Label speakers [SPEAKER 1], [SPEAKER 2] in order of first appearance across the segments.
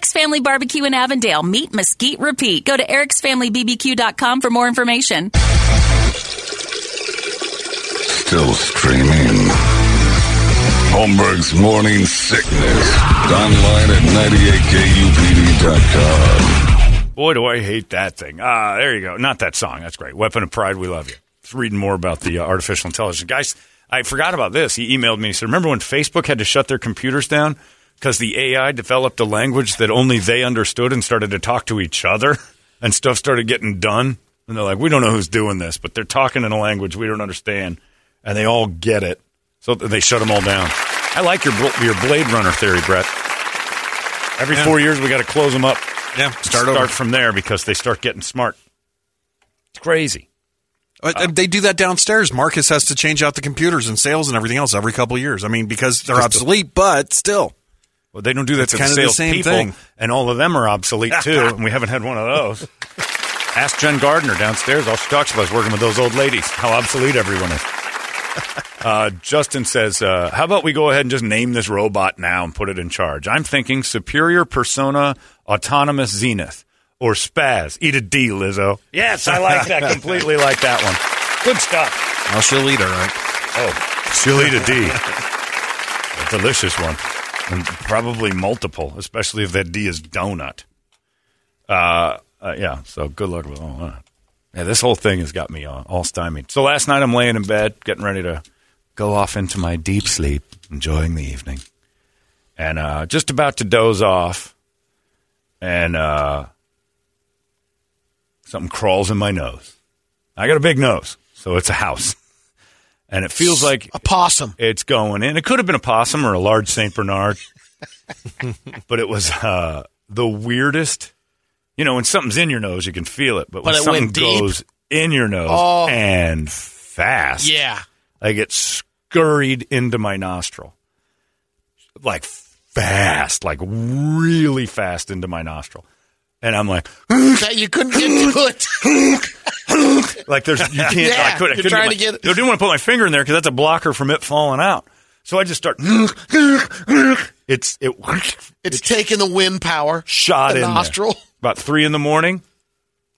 [SPEAKER 1] Eric's Family Barbecue in Avondale. Meet, mesquite, repeat. Go to ericsfamilybbq.com for more information.
[SPEAKER 2] Still streaming. Holmberg's Morning Sickness. Online at 98kupd.com.
[SPEAKER 3] Boy, do I hate that thing. Ah, there you go. Not that song. That's great. Weapon of Pride, we love you. Just reading more about the uh, artificial intelligence. Guys, I forgot about this. He emailed me. He said, Remember when Facebook had to shut their computers down because the AI developed a language that only they understood and started to talk to each other and stuff started getting done? And they're like, We don't know who's doing this, but they're talking in a language we don't understand. And they all get it. So they shut them all down. I like your, your Blade Runner theory, Brett. Every
[SPEAKER 4] Yeah.
[SPEAKER 3] four years, we got to close them up.
[SPEAKER 4] Yeah,
[SPEAKER 3] Start,
[SPEAKER 4] start over.
[SPEAKER 3] from there because they start getting smart. It's crazy.
[SPEAKER 4] Uh, they do that downstairs. Marcus has to change out the computers and sales and everything else every couple of years. I mean, because they're obsolete, but still.
[SPEAKER 3] Well, they don't do that
[SPEAKER 4] It's
[SPEAKER 3] to
[SPEAKER 4] kinda
[SPEAKER 3] the
[SPEAKER 4] the
[SPEAKER 3] sales
[SPEAKER 4] same
[SPEAKER 3] people,
[SPEAKER 4] thing.
[SPEAKER 3] and all of them are obsolete too. and we haven't had one of those. Ask Jen Gardner downstairs. All she talks about is working with those old ladies. How obsolete everyone is. Uh, Justin says, uh, "How about we go ahead and just name this robot now and put it in charge?" I'm thinking Superior Persona Autonomous Zenith or Spaz. Eat a D, Lizzo. Yes, I like that. Completely like that one. Good stuff.
[SPEAKER 4] Well, she'll eat, all right.
[SPEAKER 3] Oh, she'll eat a D. A delicious one. And probably multiple, especially if that D is donut. Uh, uh, yeah, so good luck with all that. Yeah, this whole thing has got me all, all stymied. So last night I'm laying in bed, getting ready to go off into my deep sleep, enjoying the evening. And uh, just about to doze off, and uh, something crawls in my nose. I got a big nose, so it's a house. And it feels like
[SPEAKER 5] A possum.
[SPEAKER 3] it's going in. It could have been a possum or a large Saint Bernard, but it was uh, the weirdest. You know, when something's in your nose, you can feel it, but when
[SPEAKER 5] But it
[SPEAKER 3] something goes in your nose
[SPEAKER 5] Oh.
[SPEAKER 3] and fast,
[SPEAKER 5] Yeah.
[SPEAKER 3] like it scurried into my nostril, like fast, like really fast into my nostril, and I'm like,
[SPEAKER 5] you couldn't get to it.
[SPEAKER 3] like there's you can't.
[SPEAKER 5] Yeah,
[SPEAKER 3] I, could, I
[SPEAKER 5] you're
[SPEAKER 3] couldn't
[SPEAKER 5] trying
[SPEAKER 3] get
[SPEAKER 5] to
[SPEAKER 3] my-
[SPEAKER 5] get-
[SPEAKER 3] I didn't want to put my finger in there because that's a blocker from it falling out. So I just start. It's it.
[SPEAKER 5] It's taking the wind power.
[SPEAKER 3] shot
[SPEAKER 5] the
[SPEAKER 3] in there.
[SPEAKER 5] nostril.
[SPEAKER 3] About three in the morning.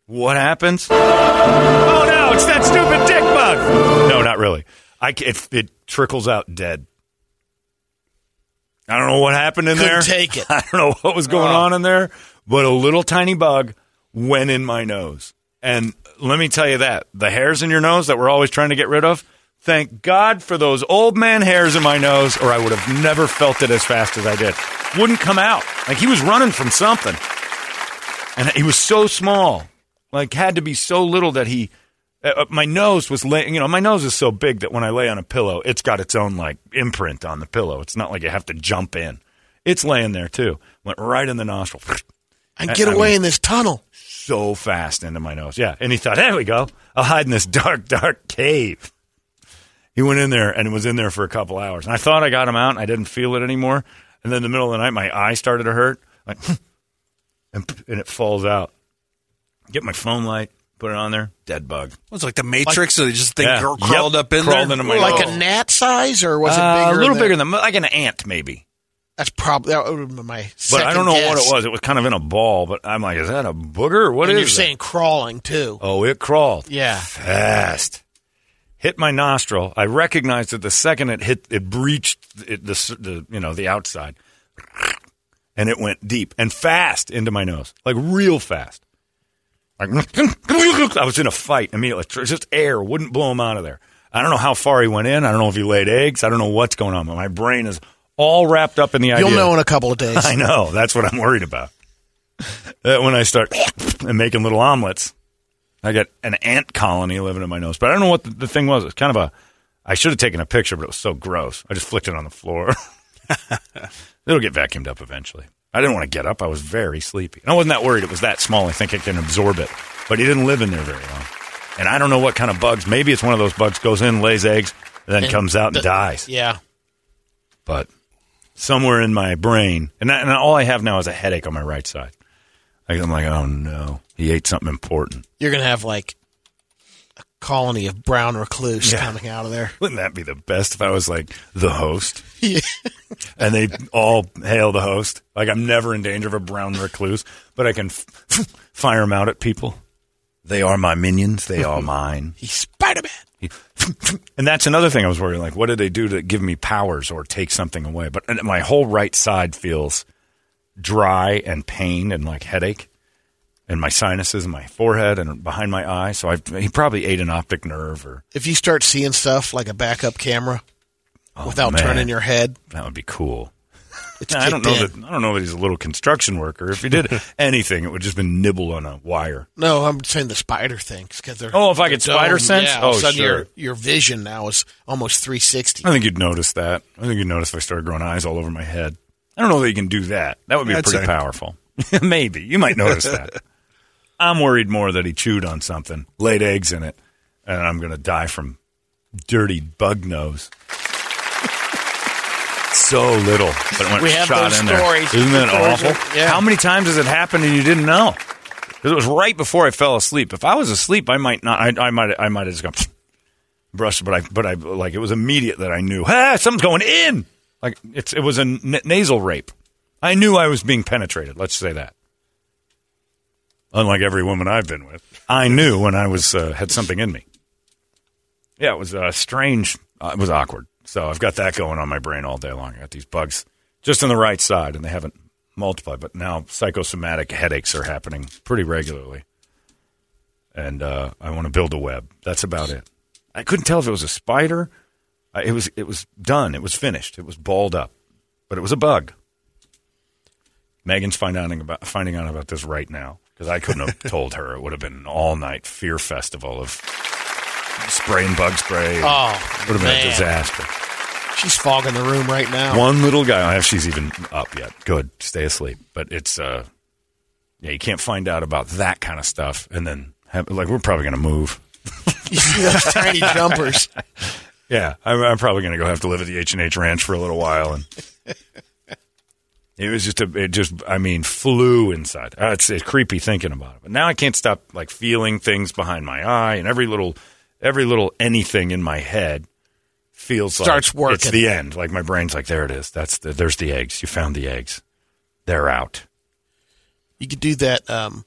[SPEAKER 3] What happens? Oh no! It's that stupid dick bug. No, not really. I it, it trickles out dead. I don't know what happened in
[SPEAKER 5] Couldn't
[SPEAKER 3] there.
[SPEAKER 5] take it.
[SPEAKER 3] I don't know what was going oh. on in there, but a little tiny bug went in my nose. And let me tell you that the hairs in your nose that we're always trying to get rid of. Thank God for those old man hairs in my nose, or I would have never felt it as fast as I did. Wouldn't come out. Like he was running from something. And he was so small, like had to be so little that he, uh, uh, my nose was laying, you know, my nose is so big that when I lay on a pillow, it's got its own like imprint on the pillow. It's not like you have to jump in. It's laying there too. Went right in the nostril.
[SPEAKER 5] I get
[SPEAKER 3] I
[SPEAKER 5] away
[SPEAKER 3] mean-
[SPEAKER 5] in this tunnel.
[SPEAKER 3] so fast into my nose. Yeah. And he thought, there we go. I'll hide in this dark, dark cave. He went in there and was in there for a couple hours. And I thought I got him out and I didn't feel it anymore. And then in the middle of the night, my eye started to hurt. Like, and, and it falls out. Get my phone light, put it on there, dead bug.
[SPEAKER 4] Was it like the Matrix? so they just think
[SPEAKER 3] Yeah.
[SPEAKER 4] cr- crawled
[SPEAKER 3] Yep.
[SPEAKER 4] up in
[SPEAKER 3] Crawled
[SPEAKER 4] there.
[SPEAKER 3] into my
[SPEAKER 5] like
[SPEAKER 3] nose.
[SPEAKER 5] a gnat size, or was it
[SPEAKER 3] Uh, a little
[SPEAKER 5] than
[SPEAKER 3] bigger than like an ant, maybe.
[SPEAKER 5] That's probably that would been my.
[SPEAKER 3] But I don't know what it was. It was kind of in a ball. But I'm like, is that a booger? What
[SPEAKER 5] and
[SPEAKER 3] is
[SPEAKER 5] you're
[SPEAKER 3] that?
[SPEAKER 5] saying crawling too.
[SPEAKER 3] Oh, it crawled.
[SPEAKER 5] Yeah.
[SPEAKER 3] Fast. Hit my nostril. I recognized it the second it hit, it breached it, the, the, you know, the outside. And it went deep and fast into my nose. Like real fast. Like, I was in a fight immediately. Just air wouldn't blow him out of there. I don't know how far he went in. I don't know if he laid eggs. I don't know what's going on. But my brain is all wrapped up in the idea.
[SPEAKER 5] You'll know in a couple of days.
[SPEAKER 3] I know. That's what I'm worried about. That when I start and making little omelets, I get an ant colony living in my nose. But I don't know what the, the thing was. It's kind of a. I should have taken a picture, but it was so gross. I just flicked it on the floor. It'll get vacuumed up eventually. I didn't want to get up. I was very sleepy. And I wasn't that worried. It was that small. I think it can absorb it. But he didn't live in there very long. And I don't know what kind of bugs. Maybe it's one of those bugs goes in, lays eggs, and then
[SPEAKER 5] And
[SPEAKER 3] comes out and
[SPEAKER 5] the-
[SPEAKER 3] dies
[SPEAKER 5] Yeah.
[SPEAKER 3] but somewhere in my brain, and, I, and all I have now is a headache on my right side. I'm like, oh no, he ate something important.
[SPEAKER 5] You're gonna have like a colony of brown recluse
[SPEAKER 3] Yeah.
[SPEAKER 5] coming out of there.
[SPEAKER 3] Wouldn't that be the best if I was like the host
[SPEAKER 5] Yeah.
[SPEAKER 3] and they all hail the host? Like I'm never in danger of a brown recluse, but I can f- fire them out at people. They are my minions. They are mine.
[SPEAKER 5] He's Spider Man.
[SPEAKER 3] And that's another thing I was worried. Like, what did they do to give me powers or take something away? But my whole right side feels dry and pain and like headache, and my sinuses and my forehead and behind my eye. So I he probably ate an optic nerve or
[SPEAKER 5] If you start seeing stuff like a backup camera oh, without
[SPEAKER 3] Oh, man.
[SPEAKER 5] turning your head,
[SPEAKER 3] that would be cool. I don't know
[SPEAKER 5] kicked
[SPEAKER 3] that. I don't know that he's a little construction worker. If he did anything, it would just been nibble on a wire.
[SPEAKER 5] No, I'm saying the spider things because they're.
[SPEAKER 3] Oh, if I get
[SPEAKER 5] they're
[SPEAKER 3] spider sense?
[SPEAKER 5] Yeah, all oh, of
[SPEAKER 3] Oh,
[SPEAKER 5] a sudden
[SPEAKER 3] sure.
[SPEAKER 5] your your vision now is almost 360.
[SPEAKER 3] I think you'd notice that. I think you'd notice if I started growing eyes all over my head. I don't know that you can do that. That would be
[SPEAKER 4] I'd
[SPEAKER 3] pretty
[SPEAKER 4] say.
[SPEAKER 3] powerful. Maybe. You might notice that. I'm worried more that he chewed on something, laid eggs in it, and I'm going to die from dirty bug nose. So little, but it went
[SPEAKER 5] We have
[SPEAKER 3] shot
[SPEAKER 5] those
[SPEAKER 3] in
[SPEAKER 5] stories.
[SPEAKER 3] there. Isn't that awful?
[SPEAKER 5] are- yeah.
[SPEAKER 3] How many times has it happened and you didn't know? Because it was right before I fell asleep. If I was asleep, I might not. I, I might. I might have just gone brush, but I, but I, like it was immediate that I knew, ah, something's going in. Like it's, it was a n- nasal rape. I knew I was being penetrated. Let's say that. Unlike every woman I've been with, I knew when I was uh, had something in me. Yeah, it was uh, strange. Uh, it was awkward. So I've got that going on my brain all day long. I got these bugs just on the right side, and they haven't multiplied. But now psychosomatic headaches are happening pretty regularly, and uh, I want to build a web. That's about it. I couldn't tell if it was a spider. I, it was. It was done. It was finished. It was balled up, but it was a bug. Megan's finding out about finding out about this right now because I couldn't have told her. It would have been an all night fear festival of spraying bug spray.
[SPEAKER 5] Oh,
[SPEAKER 3] would have been
[SPEAKER 5] man.
[SPEAKER 3] a disaster.
[SPEAKER 5] She's fogging the room right now.
[SPEAKER 3] One little guy. I don't know if she's even up yet. Good, stay asleep. But it's uh, yeah, you can't find out about that kind of stuff, and then have, like we're probably going to move.
[SPEAKER 5] You see those tiny jumpers.
[SPEAKER 3] Yeah, I'm, I'm probably going to go have to live at the H and H Ranch for a little while, and it was just a, it just, I mean, flew inside. Uh, it's, it's creepy thinking about it, but now I can't stop like feeling things behind my eye, and every little, every little anything in my head feels
[SPEAKER 5] Starts
[SPEAKER 3] like
[SPEAKER 5] working.
[SPEAKER 3] It's the end. Like my brain's like, there it is. That's the, there's the eggs. You found the eggs. They're out.
[SPEAKER 5] You could do that um,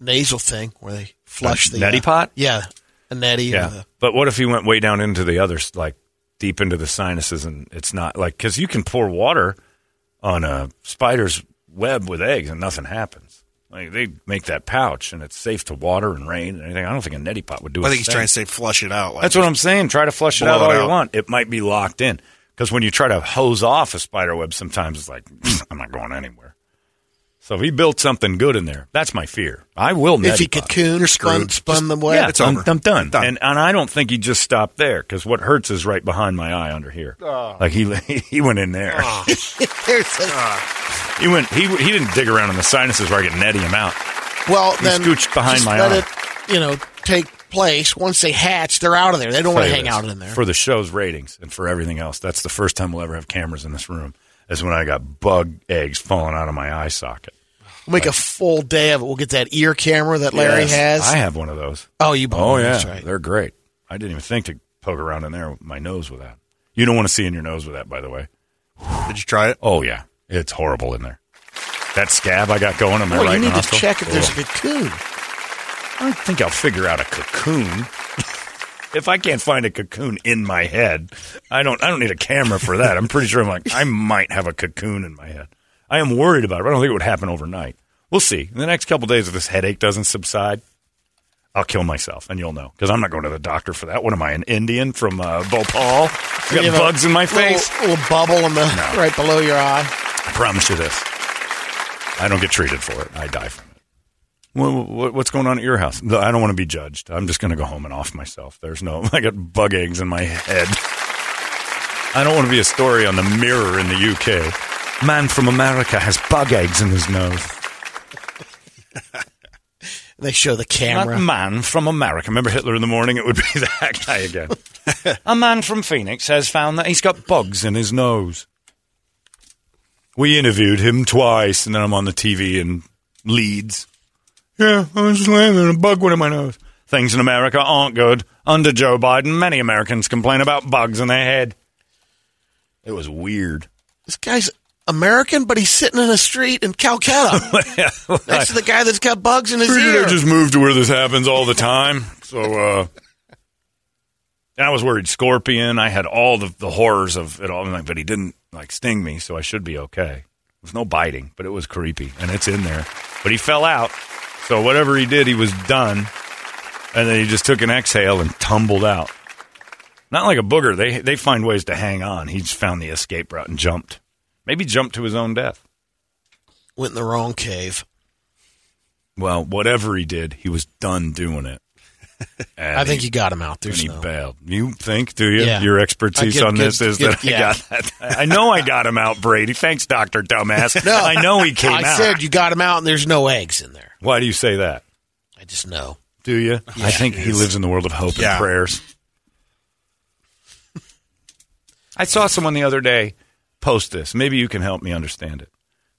[SPEAKER 5] nasal thing where they flush
[SPEAKER 3] A
[SPEAKER 5] the
[SPEAKER 3] neti
[SPEAKER 5] uh,
[SPEAKER 3] pot?
[SPEAKER 5] Yeah, a neti.
[SPEAKER 3] Yeah.
[SPEAKER 5] The,
[SPEAKER 3] But what if you went way down into the other, like deep into the sinuses, and it's not like because you can pour water on a spider's web with eggs and nothing happens. Like they make that pouch and it's safe to water and rain and anything. I don't think a neti pot would do.
[SPEAKER 4] It.
[SPEAKER 3] I
[SPEAKER 4] think he's
[SPEAKER 3] thing.
[SPEAKER 4] trying to say flush it out. Like
[SPEAKER 3] That's what I'm saying. Try to flush it
[SPEAKER 4] Blow
[SPEAKER 3] out
[SPEAKER 4] it
[SPEAKER 3] all you
[SPEAKER 4] out.
[SPEAKER 3] want. It might be locked in because when you try to hose off a spider web, sometimes it's like hmm, I'm not going anywhere. So if he built something good in there, that's my fear. I will.
[SPEAKER 5] if he
[SPEAKER 3] neti pot.
[SPEAKER 5] cocooned, spun, spun the web.
[SPEAKER 3] Yeah,
[SPEAKER 4] It's
[SPEAKER 3] I'm,
[SPEAKER 4] over.
[SPEAKER 3] I'm done.
[SPEAKER 4] Done.
[SPEAKER 3] And and I don't think he just stopped there because what hurts is right behind my eye under here. Oh. Like he he went in there. Ah.
[SPEAKER 5] There's a- ah.
[SPEAKER 3] He went. He he didn't dig around in the sinuses where I could netty him out.
[SPEAKER 5] Well,
[SPEAKER 3] He
[SPEAKER 5] then
[SPEAKER 3] scooched behind
[SPEAKER 5] just
[SPEAKER 3] my
[SPEAKER 5] let
[SPEAKER 3] eye.
[SPEAKER 5] it, you know, take place. Once they hatch, they're out of there. They don't want to hang
[SPEAKER 3] this,
[SPEAKER 5] out in there.
[SPEAKER 3] for the show's ratings and for everything else. That's the first time we'll ever have cameras in this room. Is when I got bug eggs falling out of my eye socket.
[SPEAKER 5] We'll make a full day of it. We'll get that ear camera that Larry
[SPEAKER 3] Yes,
[SPEAKER 5] has.
[SPEAKER 3] I have one of those.
[SPEAKER 5] oh, you bought
[SPEAKER 3] Oh
[SPEAKER 5] one.
[SPEAKER 3] yeah,
[SPEAKER 5] That's right.
[SPEAKER 3] they're great. I didn't even think to poke around in there with my nose with that. You don't want to see in your nose with that, by the way.
[SPEAKER 4] Did you try it?
[SPEAKER 3] Oh yeah, it's horrible in there. That scab I got going on my
[SPEAKER 5] Well,
[SPEAKER 3] right
[SPEAKER 5] you need
[SPEAKER 3] nostril.
[SPEAKER 5] to check if there's
[SPEAKER 3] Oh.
[SPEAKER 5] a cocoon.
[SPEAKER 3] I think I'll figure out a cocoon. if I can't find a cocoon in my head, I don't. I don't need a camera for that. I'm pretty sure. I'm like I might have a cocoon in my head. I am worried about it. I don't think it would happen overnight. We'll see. In the next couple days, if this headache doesn't subside, I'll kill myself, and you'll know because I'm not going to the doctor for that. What am I, an Indian from uh, Bhopal? I got bugs in my
[SPEAKER 5] little-
[SPEAKER 3] face.
[SPEAKER 5] Little, bubble in the right below your eye.
[SPEAKER 3] I promise you this. I don't get treated for it. I die from it. What, what's going on at your house? I don't want to be judged. I'm just going to go home and off myself. There's no, I got bug eggs in my head. I don't want to be a story on the mirror in the UK. Man from America has bug eggs in his nose.
[SPEAKER 5] They show the camera.
[SPEAKER 3] That man from America. Remember Hitler in the morning? It would be that guy again. a man from Phoenix has found that he's got bugs in his nose. We interviewed him twice, and then I'm on the TV in Leeds. Yeah, I was just laying there and a bug went in my nose. Things in America aren't good. Under Joe Biden, many Americans complain about bugs in their head. It was weird.
[SPEAKER 5] This guy's American, but he's sitting in a street in Calcutta next to the guy that's got bugs in his
[SPEAKER 3] Figured
[SPEAKER 5] ear.
[SPEAKER 3] I just moved to where this happens all the time. So, uh, I was worried scorpion. I had all the, the horrors of it all, like, but he didn't like sting me, so I should be okay. There was no biting, but it was creepy, and it's in there. But he fell out, so whatever he did, he was done, and then he just took an exhale and tumbled out. Not like a booger. They they find ways to hang on. He just found the escape route and jumped. Maybe jumped to his own death.
[SPEAKER 5] Went in the wrong cave.
[SPEAKER 3] Well, whatever he did, he was done doing it.
[SPEAKER 5] I think
[SPEAKER 3] he,
[SPEAKER 5] you got him out.
[SPEAKER 3] and
[SPEAKER 5] There's
[SPEAKER 3] he bailed. You think, do you?
[SPEAKER 5] Yeah.
[SPEAKER 3] Your expertise
[SPEAKER 5] get
[SPEAKER 3] on
[SPEAKER 5] good-
[SPEAKER 3] this is
[SPEAKER 5] good-
[SPEAKER 3] that I got that. I know I got him out, Brady. Thanks, Doctor Dumbass.
[SPEAKER 5] No,
[SPEAKER 3] I know he came
[SPEAKER 5] I
[SPEAKER 3] out.
[SPEAKER 5] said you got him out, and there's no eggs in there.
[SPEAKER 3] Why do you say that?
[SPEAKER 5] I just know.
[SPEAKER 3] Do you? I think he lives in the world of hope
[SPEAKER 4] Yeah.
[SPEAKER 3] and prayers. I saw someone the other day post this. Maybe you can help me understand it.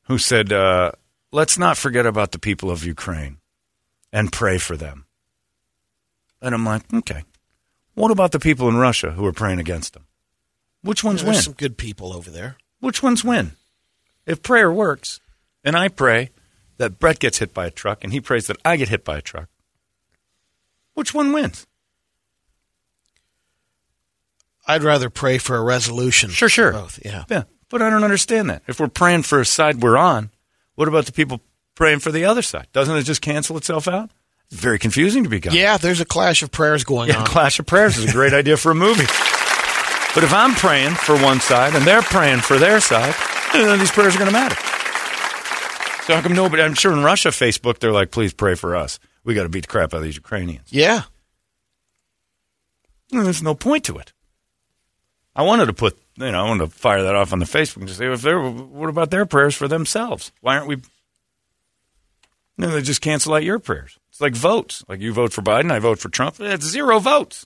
[SPEAKER 3] Who said, uh, "Let's not forget about the people of Ukraine and pray for them." And I'm like, okay. What about the people in Russia who are praying against them? Which ones
[SPEAKER 5] There's
[SPEAKER 3] win?
[SPEAKER 5] some good people over there.
[SPEAKER 3] Which ones win? If prayer works, and I pray that Brett gets hit by a truck, and he prays that I get hit by a truck, which one wins?
[SPEAKER 5] I'd rather pray for a resolution.
[SPEAKER 3] Sure, sure.
[SPEAKER 5] Both, yeah.
[SPEAKER 3] Yeah, but I don't understand that. If we're praying for a side we're on, what about the people praying for the other side? Doesn't it just cancel itself out? It's very confusing to be God.
[SPEAKER 5] Yeah, there's a clash of prayers going on.
[SPEAKER 3] Yeah,
[SPEAKER 5] on.
[SPEAKER 3] Clash of Prayers is a great idea for a movie. But if I'm praying for one side and they're praying for their side, none of these prayers are going to matter. So how come nobody? I'm sure in Russia, Facebook, they're like, "Please pray for us. We got to beat the crap out of these Ukrainians."
[SPEAKER 5] Yeah.
[SPEAKER 3] There's no point to it. I wanted to put, you know, I wanted to fire that off on the Facebook and just say, if they're, what about their prayers for themselves? Why aren't we? No, they just cancel out your prayers. It's like votes. Like you vote for Biden, I vote for Trump. It's zero votes.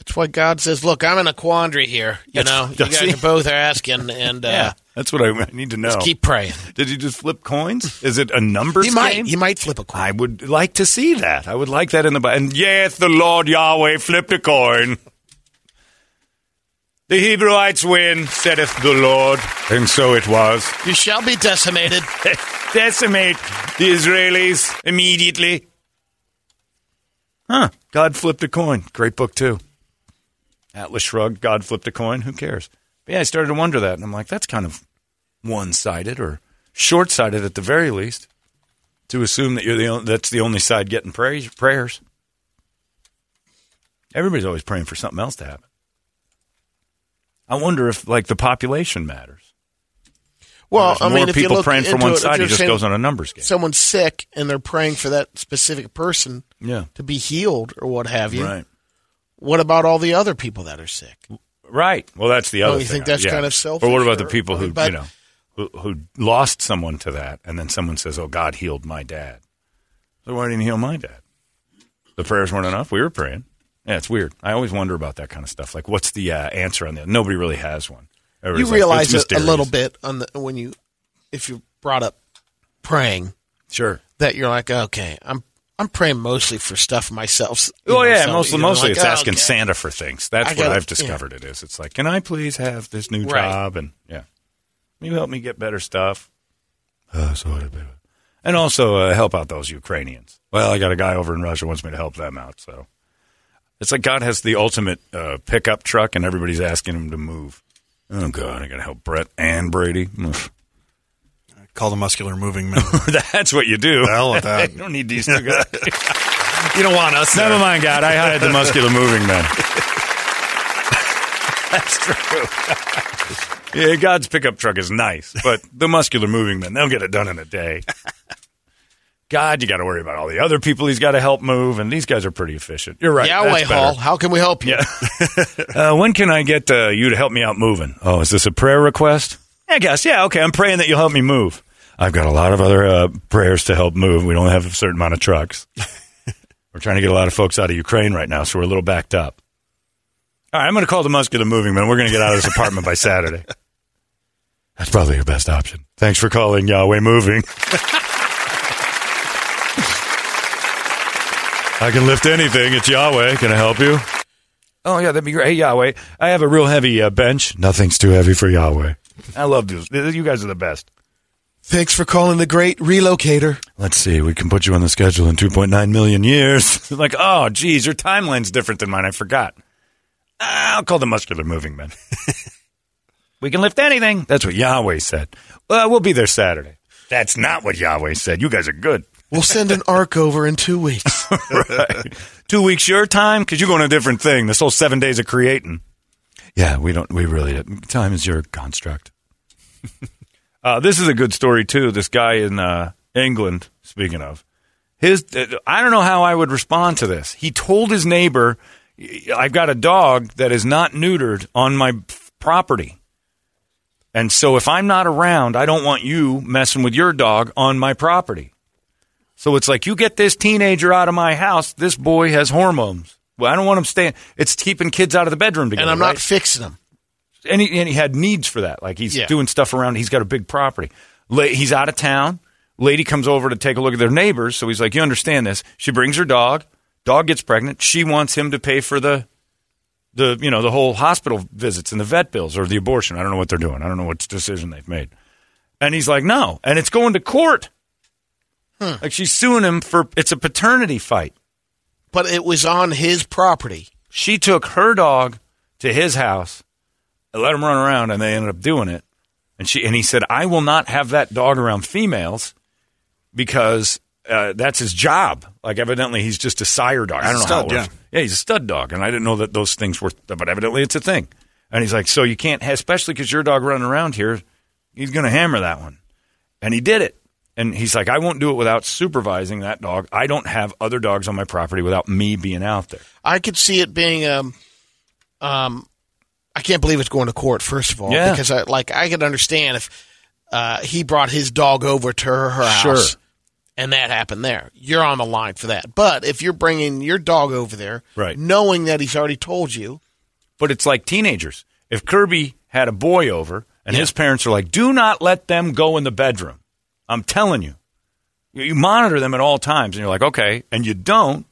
[SPEAKER 5] That's why God says, "Look, I'm in a quandary here. You
[SPEAKER 3] That's-
[SPEAKER 5] know, you guys
[SPEAKER 3] he?
[SPEAKER 5] are both asking, and uh,
[SPEAKER 3] Yeah, that's what I need to know.
[SPEAKER 5] keep praying."
[SPEAKER 3] Did he just flip coins? Is it a numbers
[SPEAKER 5] He might,
[SPEAKER 3] game?
[SPEAKER 5] he might flip a coin.
[SPEAKER 3] I would like to see that. I would like that in the Bible. And yes, the Lord Yahweh flipped a coin. The Hebrewites win, saith the Lord. And so it was.
[SPEAKER 5] You shall be decimated.
[SPEAKER 3] Decimate the Israelis immediately. Huh. God flipped a coin. Great book, too. Atlas shrugged. God flipped a coin. Who cares? But yeah, I started to wonder that. And I'm like, that's kind of one sided or short sighted at the very least to assume that you're the only, that's the only side getting praise, prayers. Everybody's always praying for something else to happen. I wonder if like the population matters.
[SPEAKER 5] Well, I mean,
[SPEAKER 3] more
[SPEAKER 5] if you
[SPEAKER 3] people
[SPEAKER 5] look
[SPEAKER 3] praying for one
[SPEAKER 5] it,
[SPEAKER 3] side,
[SPEAKER 5] you're
[SPEAKER 3] just goes on a numbers game.
[SPEAKER 5] Someone's sick and they're praying for that specific person
[SPEAKER 3] Yeah.
[SPEAKER 5] to be healed or what have you.
[SPEAKER 3] Right.
[SPEAKER 5] What about all the other people that are sick?
[SPEAKER 3] Right. Well, that's the other
[SPEAKER 5] you
[SPEAKER 3] thing.
[SPEAKER 5] think that's
[SPEAKER 3] Yeah.
[SPEAKER 5] kind of selfish,
[SPEAKER 3] Or what about the people who,
[SPEAKER 5] but-
[SPEAKER 3] you know, who, who lost someone to that, and then someone says, "Oh, God healed my dad." So why didn't he heal my dad? The prayers weren't enough. We were praying. Yeah, it's weird. I always wonder about that kind of stuff. Like, what's the uh, answer on that? Nobody really has one.
[SPEAKER 5] You
[SPEAKER 3] Everybody's like,
[SPEAKER 5] realize
[SPEAKER 3] "It's
[SPEAKER 5] it a little bit on the when you if you brought up praying
[SPEAKER 3] Sure.
[SPEAKER 5] that you're like, okay, I'm I'm praying mostly for stuff myself.
[SPEAKER 3] Oh yeah, mostly mostly
[SPEAKER 5] like,
[SPEAKER 3] it's
[SPEAKER 5] oh,
[SPEAKER 3] asking
[SPEAKER 5] okay.
[SPEAKER 3] Santa for things. That's
[SPEAKER 5] I
[SPEAKER 3] what
[SPEAKER 5] gotta-
[SPEAKER 3] I've discovered. It is. It's like, can I please have this new
[SPEAKER 5] Right.
[SPEAKER 3] job? And yeah, can you help me get better stuff? Uh, so what about- and also uh, help out those Ukrainians. Well, I got a guy over in Russia wants me to help them out. So it's like God has the ultimate uh, pickup truck, and everybody's asking him to move. Oh God, I got to help Brett and Brady. Oof.
[SPEAKER 4] Call the muscular moving men.
[SPEAKER 3] That's what you do.
[SPEAKER 4] The hell with that.
[SPEAKER 3] you don't need these two guys.
[SPEAKER 4] you don't want us.
[SPEAKER 3] Never
[SPEAKER 4] there.
[SPEAKER 3] mind, God. I hired the muscular moving men. That's true. yeah, God's pickup truck is nice, but the muscular moving men, they'll get it done in a day. God, you got to worry about all the other people he's got to help move, and these guys are pretty efficient. You're right.
[SPEAKER 5] Yahweh
[SPEAKER 3] that's.
[SPEAKER 5] Hall, how can we help you?
[SPEAKER 3] Yeah. uh, when can I get uh, you to help me out moving? Oh, is this a prayer request? I guess. Yeah, okay. I'm praying that you'll help me move. I've got a lot of other uh, prayers to help move. We don't have a certain amount of trucks. we're trying to get a lot of folks out of Ukraine right now, so we're a little backed up. All right, I'm going to call the muscular moving man. We're going to get out of this apartment by Saturday. That's probably your best option. Thanks for calling Yahweh Moving. I can lift anything. It's Yahweh. Can I help you? Oh yeah, that'd be great. Hey Yahweh, I have a real heavy uh, bench. Nothing's too heavy for Yahweh. I love these. You guys are the best.
[SPEAKER 5] Thanks for calling the great relocator.
[SPEAKER 3] Let's see. We can put you on the schedule in 2.9 million years. like, oh, geez, your timeline's different than mine. I forgot. Ah, I'll call the muscular moving man. we can lift anything. That's what Yahweh said. Well, we'll be there Saturday. That's not what Yahweh said. You guys are good.
[SPEAKER 5] We'll send an ark over in two weeks.
[SPEAKER 3] right. Two weeks your time because you're going a different thing. This whole seven days of creating. Yeah, we don't. We really don't. time is your construct. Uh, this is a good story too. This guy in uh, England. Speaking of his, I don't know how I would respond to this. He told his neighbor, "I've got a dog that is not neutered on my property." And so if I'm not around, I don't want you messing with your dog on my property. So it's like you get this teenager out of my house. This boy has hormones. Well, I don't want him staying. It's keeping kids out of the bedroom together.
[SPEAKER 5] and I'm
[SPEAKER 3] right?
[SPEAKER 5] not fixing them.
[SPEAKER 3] And he, and he had needs for that. Like he's
[SPEAKER 5] Yeah.
[SPEAKER 3] doing stuff around. He's got a big property. La- he's out of town. Lady comes over to take a look at their neighbors. So he's like, "You understand this?" She brings her dog. Dog gets pregnant. She wants him to pay for the the you know the whole hospital visits and the vet bills or the abortion. I don't know what they're doing. I don't know what decision they've made. And he's like, "No," and it's going to court. Like she's suing him for it's a paternity fight.
[SPEAKER 5] But it was on his property.
[SPEAKER 3] She took her dog to his house, let him run around, and they ended up doing it. And she and he said, "I will not have that dog around females because uh, that's his job. Like evidently, he's just a sire dog. I don't know how
[SPEAKER 4] Stud,
[SPEAKER 3] works. Yeah. he's a stud dog, and I didn't know that those things were. But evidently, it's a thing. And he's like, so you can't, especially because your dog running around here, he's going to hammer that one. And he did it. And he's like, I won't do it without supervising that dog. I don't have other dogs on my property without me being out there.
[SPEAKER 5] I could see it being um um I can't believe it's going to court first of all
[SPEAKER 3] Yeah.
[SPEAKER 5] because I like I could understand if uh, he brought his dog over to her, her house
[SPEAKER 3] Sure.
[SPEAKER 5] and that happened there. You're on the line for that. But if you're bringing your dog over there
[SPEAKER 3] Right.
[SPEAKER 5] knowing that he's already told you
[SPEAKER 3] But it's like teenagers. If Kirby had a boy over and his parents are like, do not let them go in the bedroom. I'm telling. You you monitor them at all times. And you're like, okay. And you don't.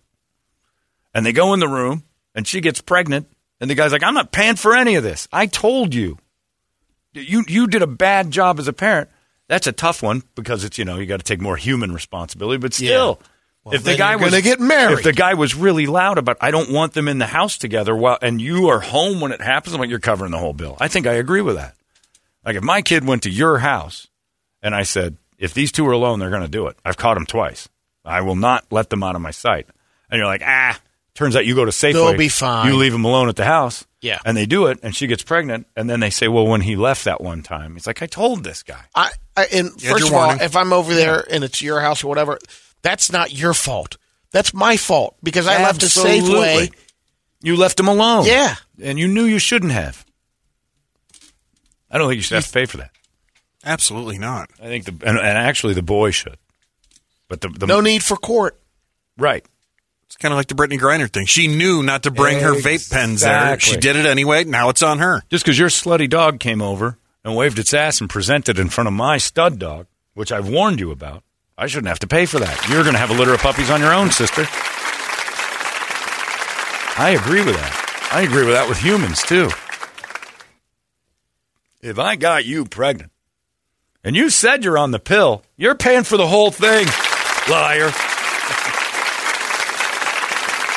[SPEAKER 3] And they go in the room and she gets pregnant. And the guy's like, I'm not paying for any of this. I told you. You, you did a bad job as a parent. That's a tough one because it's, you know, you got to take more human responsibility. But still,
[SPEAKER 5] Well,
[SPEAKER 3] if the guy was
[SPEAKER 5] gonna get married.
[SPEAKER 3] if the guy was really loud about, I don't want them in the house together, while and you are home when it happens, I'm like, you're covering the whole bill. I think I agree with that. Like if my kid went to your house and I said, if these two are alone, they're going to do it. I've caught them twice. I will not let them out of my sight. And you're like, ah. Turns out you go to Safeway.
[SPEAKER 5] They'll be fine.
[SPEAKER 3] You leave him alone at the house.
[SPEAKER 5] Yeah.
[SPEAKER 3] And they do it, and she gets pregnant, and then they say, well, when he left that one time, he's like, I told this guy.
[SPEAKER 5] I, I and
[SPEAKER 4] Yeah,
[SPEAKER 5] first
[SPEAKER 4] your
[SPEAKER 5] of all, if I'm over there and it's your house or whatever, that's not your fault. That's my fault because I left a
[SPEAKER 3] Absolutely.
[SPEAKER 5] Safeway.
[SPEAKER 3] You left him alone.
[SPEAKER 5] Yeah.
[SPEAKER 3] And you knew you shouldn't have. I don't think you should have to pay for that.
[SPEAKER 4] Absolutely not.
[SPEAKER 3] I think the and, and actually the boy should. But the, the
[SPEAKER 5] No need for court.
[SPEAKER 3] right.
[SPEAKER 4] It's kind of like the Brittney Griner thing. She knew not to bring her vape pens there. She did it anyway. Now it's on her.
[SPEAKER 3] Just because your slutty dog came over and waved its ass and presented in front of my stud dog, which I've warned you about, I shouldn't have to pay for that. You're going to have a litter of puppies on your own, sister. I agree with that. I agree with that with humans, too. If I got you pregnant and you said you're on the pill, you're paying for the whole thing, liar.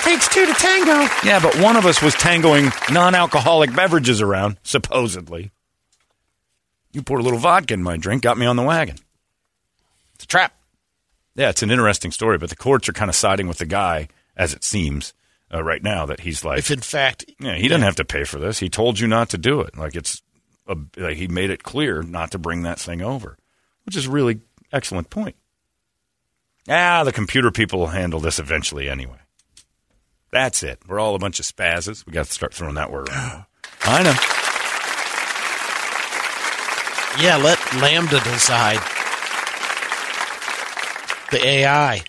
[SPEAKER 5] Takes two to tango.
[SPEAKER 3] Yeah, but one of us was tangoing non alcoholic beverages around, supposedly. You poured a little vodka in my drink, got me on the wagon. It's a trap. Yeah, it's an interesting story, but the courts are kind of siding with the guy, as it seems, uh, right now, that he's like,
[SPEAKER 5] If in fact,
[SPEAKER 3] yeah, he didn't have to pay for this. He told you not to do it. Like it's, a, like he made it clear not to bring that thing over, which is a really excellent point. Ah, the computer people will handle this eventually anyway. That's it. We're all a bunch of spazzes. We got to start throwing that word around. I know.
[SPEAKER 5] yeah, let LaMDA decide. The AI.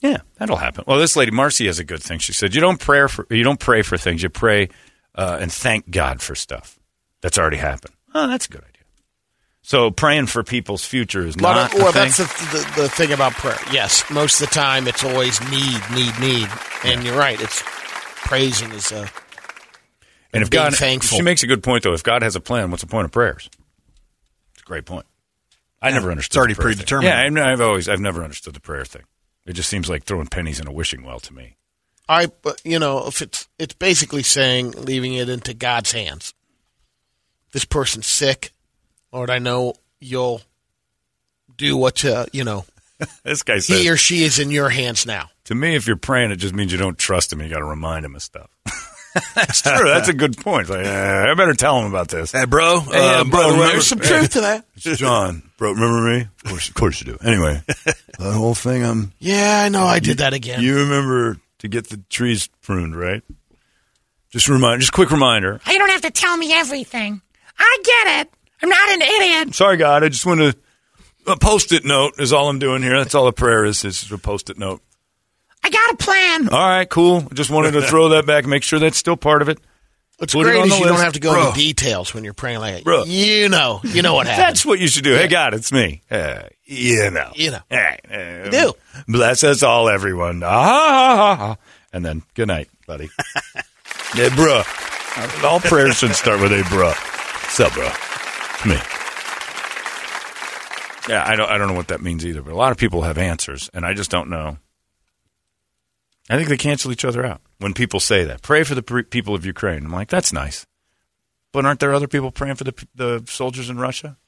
[SPEAKER 3] Yeah, that'll happen. Well, this lady Marcy has a good thing. She said, "You don't pray for you don't pray for things. You pray uh, and thank God for stuff that's already happened." Oh, that's a good idea. So praying for people's future is not.
[SPEAKER 5] of, well,
[SPEAKER 3] a thing?
[SPEAKER 5] that's the, the the thing about prayer. Yes, most of the time it's always need, need, need, and you're right. It's praising is uh,
[SPEAKER 3] And if
[SPEAKER 5] being
[SPEAKER 3] God,
[SPEAKER 5] thankful.
[SPEAKER 3] she makes a good point though. If God has a plan, what's the point of prayers? It's a great point. I never understood.
[SPEAKER 4] It's already
[SPEAKER 3] the prayer thing.
[SPEAKER 4] predetermined.
[SPEAKER 3] Yeah, I've, I've always, I've never understood the prayer thing. It just seems like throwing pennies in a wishing well to me.
[SPEAKER 5] I. But you know, if it's it's basically saying leaving it into God's hands. This person's sick, Lord. I know you'll do what uh, you know.
[SPEAKER 3] This guy says
[SPEAKER 5] He or she is in your hands now.
[SPEAKER 3] to me, if you're praying, it just means you don't trust him. You got to remind him of stuff. That's true. That's a good point. Like, eh, I better tell him about this.
[SPEAKER 4] Hey, bro.
[SPEAKER 3] Hey,
[SPEAKER 4] uh,
[SPEAKER 3] bro,
[SPEAKER 4] by
[SPEAKER 3] remember-
[SPEAKER 5] There's some truth to that.
[SPEAKER 3] It's John, bro, remember me? Of course, of course you do. Anyway, that whole thing. I'm.
[SPEAKER 5] Yeah, I know. I did that again.
[SPEAKER 3] You remember to get the trees pruned, right? Just remind, just quick reminder.
[SPEAKER 6] You don't have to tell me everything. I get it. I'm not an idiot.
[SPEAKER 3] Sorry, God. I just want to. A post-it note is all I'm doing here. That's all the prayer is. Is a post-it note.
[SPEAKER 6] I got a plan.
[SPEAKER 3] All right, cool. Just wanted to throw that back. Make sure that's still part of it.
[SPEAKER 5] What's
[SPEAKER 3] Put it
[SPEAKER 5] great
[SPEAKER 3] on
[SPEAKER 5] is
[SPEAKER 3] the
[SPEAKER 5] you don't have to go
[SPEAKER 3] Bro.
[SPEAKER 5] into details when you're praying like that.
[SPEAKER 3] Bro.
[SPEAKER 5] You know, you know what happened.
[SPEAKER 3] That's what you should do. Hey, God, it's me. Uh, you know.
[SPEAKER 5] You know.
[SPEAKER 3] Hey, uh,
[SPEAKER 5] You do.
[SPEAKER 3] Bless us all, everyone. Ah, ha, ha, ha. And then, good night, buddy. hey, bruh. All prayers should start with a bruh. What's up, bruh? Me. Yeah, I don't, I don't know what that means either, but a lot of people have answers, and I just don't know. I think they cancel each other out when people say that. Pray for the people of Ukraine. I'm like, that's nice. But aren't there other people praying for the, the soldiers in Russia?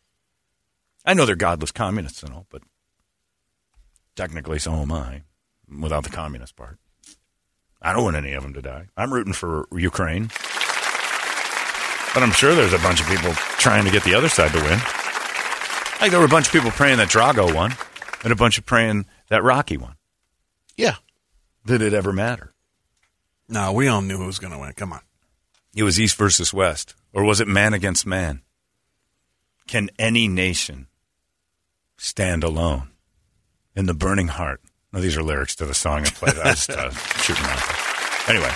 [SPEAKER 3] I know they're godless communists and all, but technically so am I, without the communist part. I don't want any of them to die. I'm rooting for Ukraine. But I'm sure there's a bunch of people trying to get the other side to win. Like there were a bunch of people praying that Drago won, and a bunch of praying that Rocky won.
[SPEAKER 5] yeah.
[SPEAKER 3] Did it ever matter?
[SPEAKER 4] No, we all knew who was going to win. Come on.
[SPEAKER 3] It was East versus West, or was it man against man? Can any nation stand alone in the burning heart? No, these are lyrics to the song I played. I was just uh, shooting there. Anyway,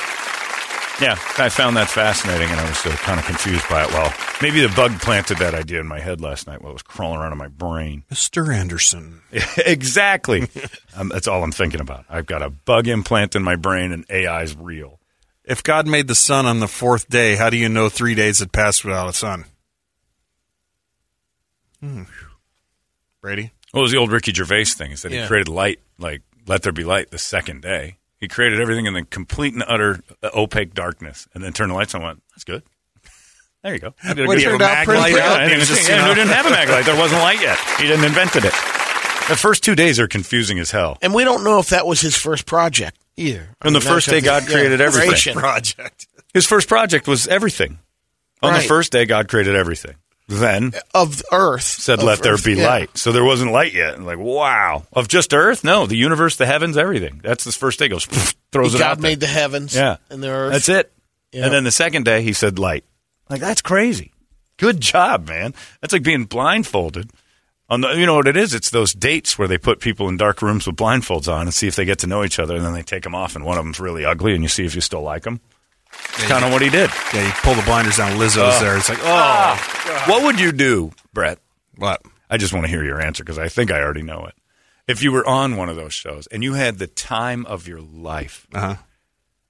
[SPEAKER 3] yeah, I found that fascinating, and I was uh, kind of confused by it. Well, maybe the bug planted that idea in my head last night while it was crawling around in my brain.
[SPEAKER 4] Mr. Anderson.
[SPEAKER 3] exactly. um, that's all I'm thinking about. I've got a bug implant in my brain, and AI's real.
[SPEAKER 4] If God made the sun on the fourth day, how do you know three days had passed without a sun? Hmm. Brady?
[SPEAKER 3] it was the old Ricky Gervais thing? Is that he created light, like let there be light, the second day. He created everything in the complete and utter uh, opaque darkness, and then turned the lights on. and Went, that's good. There you go. You did a
[SPEAKER 4] What
[SPEAKER 3] good
[SPEAKER 4] do you have,
[SPEAKER 3] job.
[SPEAKER 4] a mag
[SPEAKER 5] pretty
[SPEAKER 4] light out?
[SPEAKER 3] Yeah,
[SPEAKER 4] He just, you
[SPEAKER 3] yeah,
[SPEAKER 4] know-
[SPEAKER 3] we didn't have a mag light. There wasn't light yet. He didn't invented it. The first two days are confusing as hell.
[SPEAKER 5] And we don't know if that was his first project either. I
[SPEAKER 3] On the first day, God
[SPEAKER 5] something-
[SPEAKER 3] created everything.
[SPEAKER 4] project.
[SPEAKER 3] His first project was everything. On the first day, God created everything. Then
[SPEAKER 5] of Earth.
[SPEAKER 3] said, "Let there
[SPEAKER 5] Earth,
[SPEAKER 3] be
[SPEAKER 5] yeah.
[SPEAKER 3] light." So there wasn't light yet. And like, wow, of just Earth? No, the universe, the heavens, everything. That's his first day. Goes throws it
[SPEAKER 5] God
[SPEAKER 3] out. there.
[SPEAKER 5] made the heavens
[SPEAKER 3] Yeah.
[SPEAKER 5] and the earth.
[SPEAKER 3] That's it.
[SPEAKER 5] Yeah.
[SPEAKER 3] And then the second day, he said light. Like that's crazy. Good job, man. That's like being blindfolded. On the, you know what it is? It's those dates where they put people in dark rooms with blindfolds on and see if they get to know each other, and then they take them off, and one of them's really ugly, and you see if you still like them. Kind of what he did.
[SPEAKER 4] Yeah, you pull the blinders down. Lizzo's there. It's like, oh,
[SPEAKER 3] What would you do, Brett?
[SPEAKER 4] what?
[SPEAKER 3] I just want to hear your answer because I think I already know it. If you were on one of those shows and you had the time of your life
[SPEAKER 4] Uh huh.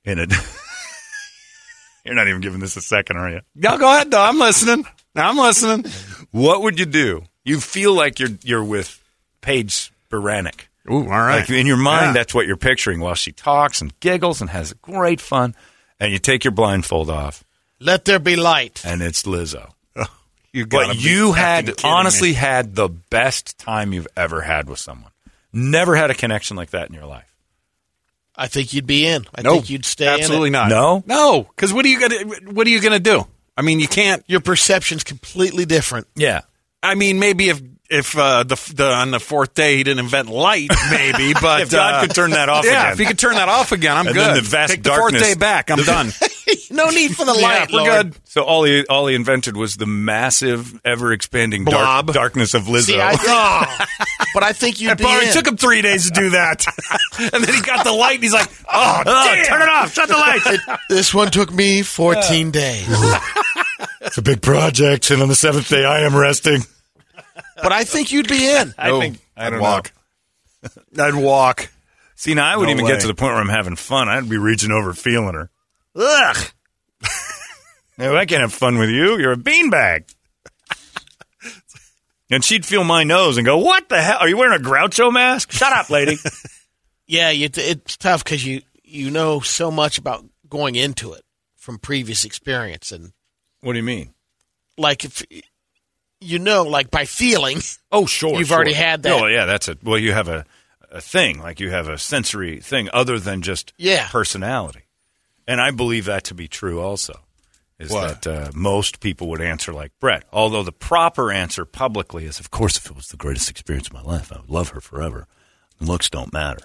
[SPEAKER 3] in it, you're not even giving this a second, are you?
[SPEAKER 4] No, go ahead. though. I'm listening. I'm listening.
[SPEAKER 3] What would you do? You feel like you're you're with Paige Spiranac.
[SPEAKER 4] Ooh, all right.
[SPEAKER 3] Like in your mind,
[SPEAKER 4] Yeah.
[SPEAKER 3] that's what you're picturing while she talks and giggles and has great fun. And you take your blindfold off,
[SPEAKER 5] Let there be light.
[SPEAKER 3] and it's Lizzo.
[SPEAKER 4] you gotta
[SPEAKER 3] But you had honestly
[SPEAKER 4] me.
[SPEAKER 3] had the best time you've ever had with someone. Never had a connection like that in your life.
[SPEAKER 5] I think you'd be in. I
[SPEAKER 4] no,
[SPEAKER 5] think you'd stay
[SPEAKER 4] absolutely
[SPEAKER 5] in it.
[SPEAKER 4] not.
[SPEAKER 3] No?
[SPEAKER 4] no, because what are you gonna what are you gonna do? I mean, you can't.
[SPEAKER 5] Your perception's completely different.
[SPEAKER 3] Yeah.
[SPEAKER 4] I mean, maybe if if uh, the, the on the fourth day he didn't invent light, maybe. But
[SPEAKER 3] If God
[SPEAKER 4] uh,
[SPEAKER 3] could turn that off
[SPEAKER 4] yeah,
[SPEAKER 3] again.
[SPEAKER 4] if he could turn that off again, I'm
[SPEAKER 3] And
[SPEAKER 4] good.
[SPEAKER 3] then the vast
[SPEAKER 4] Take the fourth day back. I'm done.
[SPEAKER 5] no need for the
[SPEAKER 4] yeah,
[SPEAKER 5] light.
[SPEAKER 4] we're
[SPEAKER 5] Lord.
[SPEAKER 4] good.
[SPEAKER 3] So all he all he invented was the massive, ever expanding dark,
[SPEAKER 4] Blob.
[SPEAKER 3] darkness of Lizzo.
[SPEAKER 5] See, I think, but I think you'd
[SPEAKER 4] It
[SPEAKER 5] be
[SPEAKER 4] probably
[SPEAKER 5] in.
[SPEAKER 4] took him three days to do that, and then he got the light, and he's like, "Oh, damn.
[SPEAKER 3] turn it off! Shut the lights!
[SPEAKER 5] This one took me 14 days.
[SPEAKER 3] it's a big project, and on the seventh day, I am resting.
[SPEAKER 5] But I think you'd be in.
[SPEAKER 3] I
[SPEAKER 4] No,
[SPEAKER 3] think I
[SPEAKER 4] I'd
[SPEAKER 3] don't
[SPEAKER 4] walk.
[SPEAKER 3] know.
[SPEAKER 4] I'd walk."
[SPEAKER 3] See, now I would
[SPEAKER 4] No
[SPEAKER 3] even
[SPEAKER 4] way.
[SPEAKER 3] get to the point where I'm having fun. I'd be reaching over, feeling her. Ugh. no, I can't have fun with you. You're a beanbag. and she'd feel my nose and go, "What the hell? Are you wearing a Groucho mask? Shut up, lady."
[SPEAKER 5] Yeah, you, it's tough because you, you know so much about going into it from previous experience. And
[SPEAKER 3] what do you mean?
[SPEAKER 5] like, if you know, like by feeling,
[SPEAKER 3] Oh, sure.
[SPEAKER 5] You've
[SPEAKER 3] sure.
[SPEAKER 5] already had that.
[SPEAKER 3] Oh, yeah, that's it. Well, you have a, a thing, like you have a sensory thing other than just
[SPEAKER 5] Yeah.
[SPEAKER 3] personality. And I believe that to be true also. Is
[SPEAKER 4] What?
[SPEAKER 3] that uh, most people would answer like Brett. Although the proper answer publicly is, of course, if it was the greatest experience of my life, I would love her forever. Looks don't matter.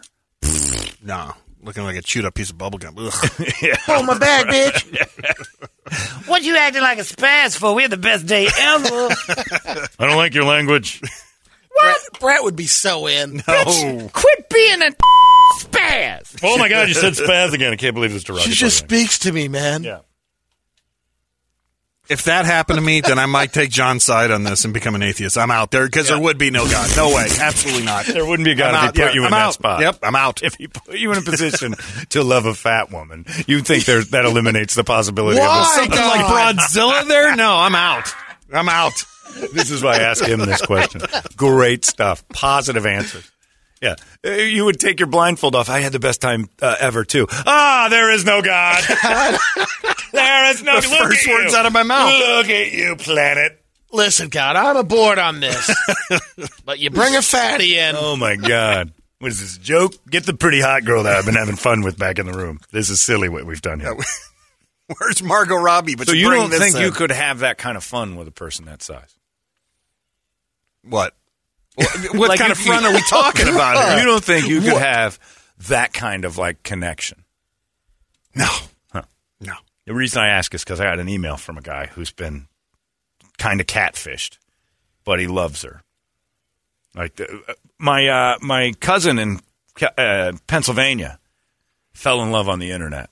[SPEAKER 4] No, looking like a chewed up piece of bubble gum. Ugh.
[SPEAKER 6] Oh, my bag, bitch. what you acting like a spaz for? We had the best day ever.
[SPEAKER 3] I don't like your language.
[SPEAKER 5] Brett, Brett would be so in.
[SPEAKER 4] oh,
[SPEAKER 6] Quit being a spaz.
[SPEAKER 3] oh, my God, you said spaz again. I can't believe this derogatory.
[SPEAKER 5] She just speaks to me, man.
[SPEAKER 3] Yeah.
[SPEAKER 4] If that happened to me, then I might take John's side on this and become an atheist. I'm out there because there would be no God. No way, absolutely not.
[SPEAKER 3] There wouldn't be a God
[SPEAKER 4] I'm
[SPEAKER 3] if
[SPEAKER 4] out.
[SPEAKER 3] he put
[SPEAKER 4] Yeah,
[SPEAKER 3] you in
[SPEAKER 4] I'm
[SPEAKER 3] that
[SPEAKER 4] out.
[SPEAKER 3] spot.
[SPEAKER 4] Yep, I'm out.
[SPEAKER 3] If he put you in a position to love a fat woman, you think there, that eliminates the possibility
[SPEAKER 5] Why?
[SPEAKER 3] of a
[SPEAKER 4] Something like Broadzilla there? No, I'm out. I'm out.
[SPEAKER 3] This is why I asked him this question. Great stuff. Positive answers. Yeah. Uh, You would take your blindfold off. I had the best time uh, ever, too. Ah, there is no God. there is no
[SPEAKER 4] The
[SPEAKER 3] look
[SPEAKER 4] first
[SPEAKER 3] at
[SPEAKER 4] words
[SPEAKER 3] you.
[SPEAKER 4] out of my mouth.
[SPEAKER 3] Look at you, planet.
[SPEAKER 5] Listen, God, I'm aboard on this. but you bring a fatty in.
[SPEAKER 3] Oh, my God. What is this, a joke? Get the pretty hot girl that I've been having fun with back in the room. This is silly what we've done here.
[SPEAKER 4] Where's Margot Robbie? But
[SPEAKER 3] So you
[SPEAKER 4] bring
[SPEAKER 3] don't
[SPEAKER 4] this
[SPEAKER 3] think
[SPEAKER 4] in.
[SPEAKER 3] you could have that kind of fun with a person that size?
[SPEAKER 4] what? What
[SPEAKER 3] Like
[SPEAKER 4] kind
[SPEAKER 3] you-
[SPEAKER 4] of fun are we talking about here?
[SPEAKER 3] You don't think you could have that kind of like connection?
[SPEAKER 4] No,
[SPEAKER 3] Huh.
[SPEAKER 4] no.
[SPEAKER 3] The reason I ask is because I got an email from a guy who's been kind of catfished, but he loves her. Like the, uh, my uh, my cousin in uh, Pennsylvania fell in love on the internet.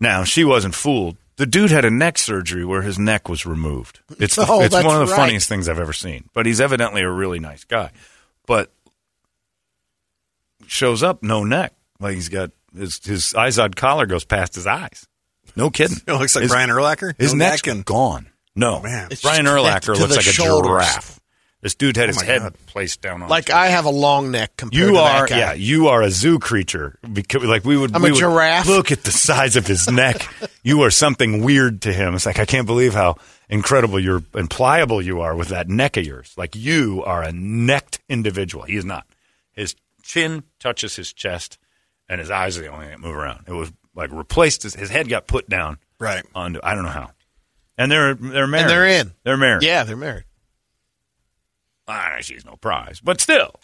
[SPEAKER 3] Now she wasn't fooled. The dude had a neck surgery where his neck was removed. It's the-
[SPEAKER 5] Oh,
[SPEAKER 3] it's one of the
[SPEAKER 5] right.
[SPEAKER 3] funniest things I've ever seen. But he's evidently a really nice guy. But shows up no neck. Like he's got his his Izod collar goes past his eyes. No kidding.
[SPEAKER 4] It looks like
[SPEAKER 3] His-
[SPEAKER 4] Brian Urlacher.
[SPEAKER 3] His
[SPEAKER 4] No
[SPEAKER 3] neck's
[SPEAKER 4] neck and-
[SPEAKER 3] gone. No,
[SPEAKER 4] oh,
[SPEAKER 5] man.
[SPEAKER 3] Brian
[SPEAKER 5] just
[SPEAKER 3] Urlacher looks
[SPEAKER 5] the
[SPEAKER 3] like a giraffe. This dude had oh
[SPEAKER 4] his
[SPEAKER 3] head
[SPEAKER 4] God.
[SPEAKER 3] placed down on.
[SPEAKER 5] Like
[SPEAKER 3] his
[SPEAKER 5] I have a long neck compared
[SPEAKER 3] you
[SPEAKER 5] to
[SPEAKER 3] are,
[SPEAKER 5] that guy.
[SPEAKER 3] yeah, you are a zoo creature. Because, like we would,
[SPEAKER 5] I'm
[SPEAKER 3] we
[SPEAKER 5] a
[SPEAKER 3] would
[SPEAKER 5] giraffe.
[SPEAKER 3] Look at the size of his neck. You are something weird to him. It's like I can't believe how incredible you're and pliable you are with that neck of yours. Like you are a necked individual. He is not. His chin touches his chest, and his eyes are the only thing that move around. It was like replaced. His, his head got put down
[SPEAKER 4] Right.
[SPEAKER 3] onto. I don't know how. And they're they're married.
[SPEAKER 5] And they're in.
[SPEAKER 3] They're married.
[SPEAKER 5] Yeah, they're married.
[SPEAKER 3] Ah, she's no prize, but still.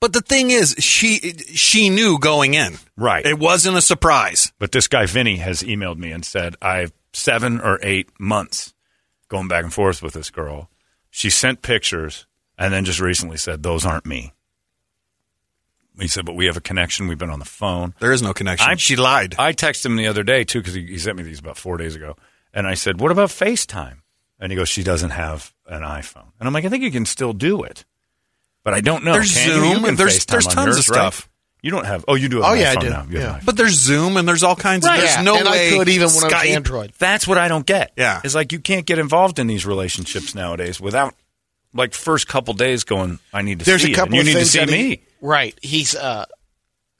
[SPEAKER 4] But the thing is, she she knew going in.
[SPEAKER 3] Right.
[SPEAKER 4] It wasn't a surprise.
[SPEAKER 3] But this guy Vinny has emailed me and said I have seven or eight months going back and forth with this girl. She sent pictures and then just recently said those aren't me. He said, but we have a connection. We've been on the phone.
[SPEAKER 4] There is no connection.
[SPEAKER 3] I-
[SPEAKER 4] she lied.
[SPEAKER 3] I texted him the other day too because he, he sent me these about four days ago, and I said, "What about FaceTime?" And he goes, "She doesn't have an iPhone." And I'm like, "I think you can still do it, but I don't know."
[SPEAKER 4] There's
[SPEAKER 3] Can you? You
[SPEAKER 4] Zoom,
[SPEAKER 3] can
[SPEAKER 4] there's-
[SPEAKER 3] FaceTime
[SPEAKER 4] there's tons
[SPEAKER 3] yours,
[SPEAKER 4] of
[SPEAKER 3] right?
[SPEAKER 4] stuff.
[SPEAKER 3] You don't have. Oh, you do. Have
[SPEAKER 5] Oh,
[SPEAKER 3] an
[SPEAKER 5] yeah, I
[SPEAKER 3] iPhone
[SPEAKER 5] do.
[SPEAKER 3] Now. You have
[SPEAKER 5] Yeah.
[SPEAKER 3] an
[SPEAKER 4] but there's Zoom and there's all kinds
[SPEAKER 3] Right.
[SPEAKER 4] of. There's
[SPEAKER 5] Yeah,
[SPEAKER 4] no
[SPEAKER 5] and I
[SPEAKER 4] way.
[SPEAKER 5] could even when I was Android.
[SPEAKER 3] That's what I don't get.
[SPEAKER 4] Yeah.
[SPEAKER 3] It's like you can't get involved in these relationships nowadays without like first couple days going, I need to
[SPEAKER 5] There's
[SPEAKER 3] see
[SPEAKER 5] a couple
[SPEAKER 3] it.
[SPEAKER 5] of
[SPEAKER 3] you need to see
[SPEAKER 5] that he-
[SPEAKER 3] me.
[SPEAKER 5] right. He's uh,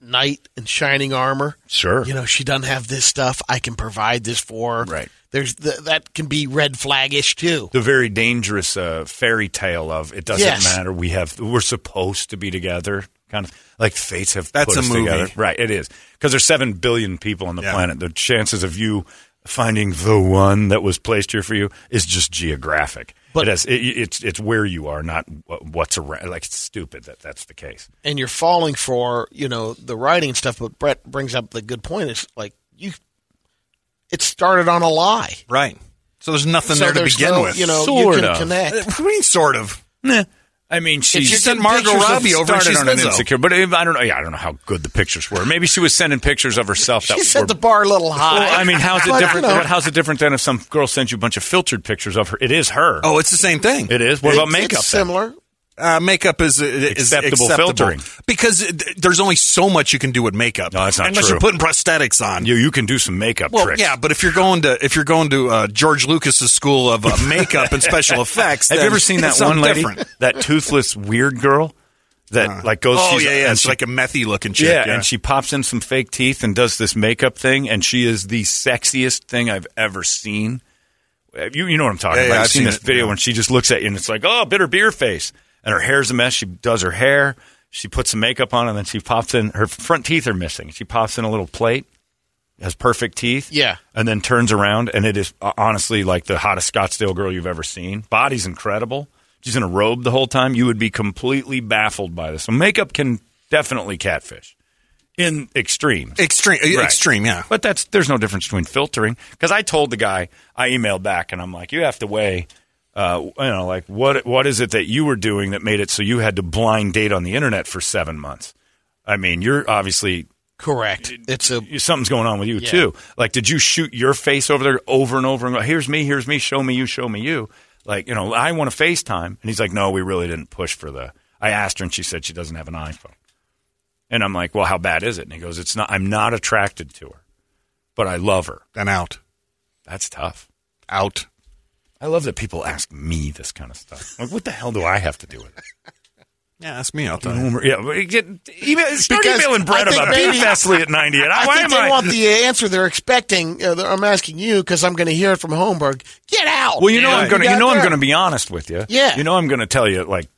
[SPEAKER 5] knight in shining armor.
[SPEAKER 3] Sure.
[SPEAKER 5] You know, she doesn't have this stuff. I can provide this for her.
[SPEAKER 3] Right.
[SPEAKER 5] There's the, that can be red flagish too.
[SPEAKER 3] the very dangerous uh, fairy tale of it doesn't
[SPEAKER 5] Yes.
[SPEAKER 3] matter. We have we're supposed to be together, kind of like fates have
[SPEAKER 4] That's
[SPEAKER 3] put
[SPEAKER 4] a
[SPEAKER 3] us
[SPEAKER 4] movie.
[SPEAKER 3] together. Right? It is because there's seven billion people on the
[SPEAKER 4] Yeah.
[SPEAKER 3] planet. The chances of you finding the one that was placed here for you is just geographic.
[SPEAKER 5] But-
[SPEAKER 3] it has, it, it's it's where you are, not what's around. Like it's stupid that that's the case.
[SPEAKER 5] and you're falling for you know the writing and stuff. But Brett brings up the good point. Is like you, it started on a lie.
[SPEAKER 4] Right. So there's nothing
[SPEAKER 5] So
[SPEAKER 4] there to begin
[SPEAKER 5] no,
[SPEAKER 4] with.
[SPEAKER 5] You know,
[SPEAKER 3] Sort
[SPEAKER 5] you can
[SPEAKER 3] of.
[SPEAKER 5] connect.
[SPEAKER 4] Uh, what do you mean, sort of?
[SPEAKER 3] Nah. I mean, she,
[SPEAKER 4] She sent
[SPEAKER 5] getting
[SPEAKER 4] Margot
[SPEAKER 5] pictures of-
[SPEAKER 4] Robbie over and she's
[SPEAKER 3] on an insecure, but uh, I don't know. Yeah, I don't know how good the pictures were. Maybe she was sending pictures of herself that
[SPEAKER 5] She set
[SPEAKER 3] were
[SPEAKER 5] the bar a little high.
[SPEAKER 3] Well, I mean, how's it different?
[SPEAKER 5] you know,
[SPEAKER 3] how's it different than if some girl sends you a bunch of filtered pictures of her? It is her.
[SPEAKER 4] Oh, it's the same thing.
[SPEAKER 3] it is. What
[SPEAKER 5] it's-
[SPEAKER 3] about makeup?
[SPEAKER 5] It's
[SPEAKER 3] then?
[SPEAKER 5] similar.
[SPEAKER 4] Uh, makeup is, is
[SPEAKER 3] Acceptable
[SPEAKER 4] acceptable,
[SPEAKER 3] filtering.
[SPEAKER 4] because there's only so much you can do with makeup.
[SPEAKER 3] No, that's not true.
[SPEAKER 4] unless
[SPEAKER 3] true.
[SPEAKER 4] you're putting prosthetics on.
[SPEAKER 3] You you can do some makeup
[SPEAKER 4] well,
[SPEAKER 3] tricks.
[SPEAKER 4] yeah, but if you're going to if you're going to uh, George Lucas's school of uh, makeup and special effects,
[SPEAKER 3] Have you ever seen that one lady,
[SPEAKER 4] different.
[SPEAKER 3] that toothless weird girl that like goes?
[SPEAKER 4] Oh
[SPEAKER 3] she's-
[SPEAKER 4] yeah, yeah,
[SPEAKER 3] and
[SPEAKER 4] it's
[SPEAKER 3] she-
[SPEAKER 4] like a methy looking chick.
[SPEAKER 3] yeah,
[SPEAKER 4] Yeah,
[SPEAKER 3] and she pops in some fake teeth and does this makeup thing, and she is the sexiest thing I've ever seen. Uh, You you know what I'm talking
[SPEAKER 4] Yeah,
[SPEAKER 3] about?
[SPEAKER 4] yeah,
[SPEAKER 3] I've
[SPEAKER 4] I've
[SPEAKER 3] seen
[SPEAKER 4] seen
[SPEAKER 3] this
[SPEAKER 4] it,
[SPEAKER 3] video when she just looks at you and it's like, oh, bitter beer face, and her hair's a mess. She does her hair, she puts some makeup on, and then she pops in. Her front teeth are missing. She pops in a little plate, has perfect teeth,
[SPEAKER 5] Yeah.
[SPEAKER 3] and then turns around, and it is uh, honestly like the hottest Scottsdale girl you've ever seen. Body's incredible. She's in a robe the whole time. You would be completely baffled by this. So makeup can definitely catfish in extremes.
[SPEAKER 4] extreme, uh,
[SPEAKER 3] Right.
[SPEAKER 4] extreme, yeah.
[SPEAKER 3] But that's there's no difference between filtering because I told the guy I emailed back and I'm like, you have to weigh, uh, you know, like what what is it that you were doing that made it so you had to blind date on the internet for seven months? I mean, you're obviously
[SPEAKER 5] Correct. It's a
[SPEAKER 3] something's going on with you too. Like, did you shoot your face over there over and over and go, here's me, here's me, show me you, show me you? Like, you know, I want to FaceTime. And he's like, no, we really didn't push for the. I asked her and she said she doesn't have an iPhone. And I'm like, well, how bad is it? And he goes, it's not, I'm not attracted to her, but I love her.
[SPEAKER 4] And out,
[SPEAKER 3] That's tough.
[SPEAKER 4] out.
[SPEAKER 3] I love that people ask me this kind of stuff. Like, what the hell do I have to do with it?
[SPEAKER 4] Yeah, ask me out. Though.
[SPEAKER 3] Yeah, but get, email, start
[SPEAKER 5] Because
[SPEAKER 3] emailing Brett about
[SPEAKER 5] maybe-
[SPEAKER 3] Beef Fastly at 98.
[SPEAKER 5] I
[SPEAKER 3] Why
[SPEAKER 5] think
[SPEAKER 3] am
[SPEAKER 5] they
[SPEAKER 3] I?
[SPEAKER 5] want the answer they're expecting. Uh, I'm asking you because I'm going to hear it from Holmberg. Get out.
[SPEAKER 3] Well, you know
[SPEAKER 5] Yeah,
[SPEAKER 3] I'm going to you know I'm going to be honest with you.
[SPEAKER 5] Yeah.
[SPEAKER 3] You know I'm going to tell you like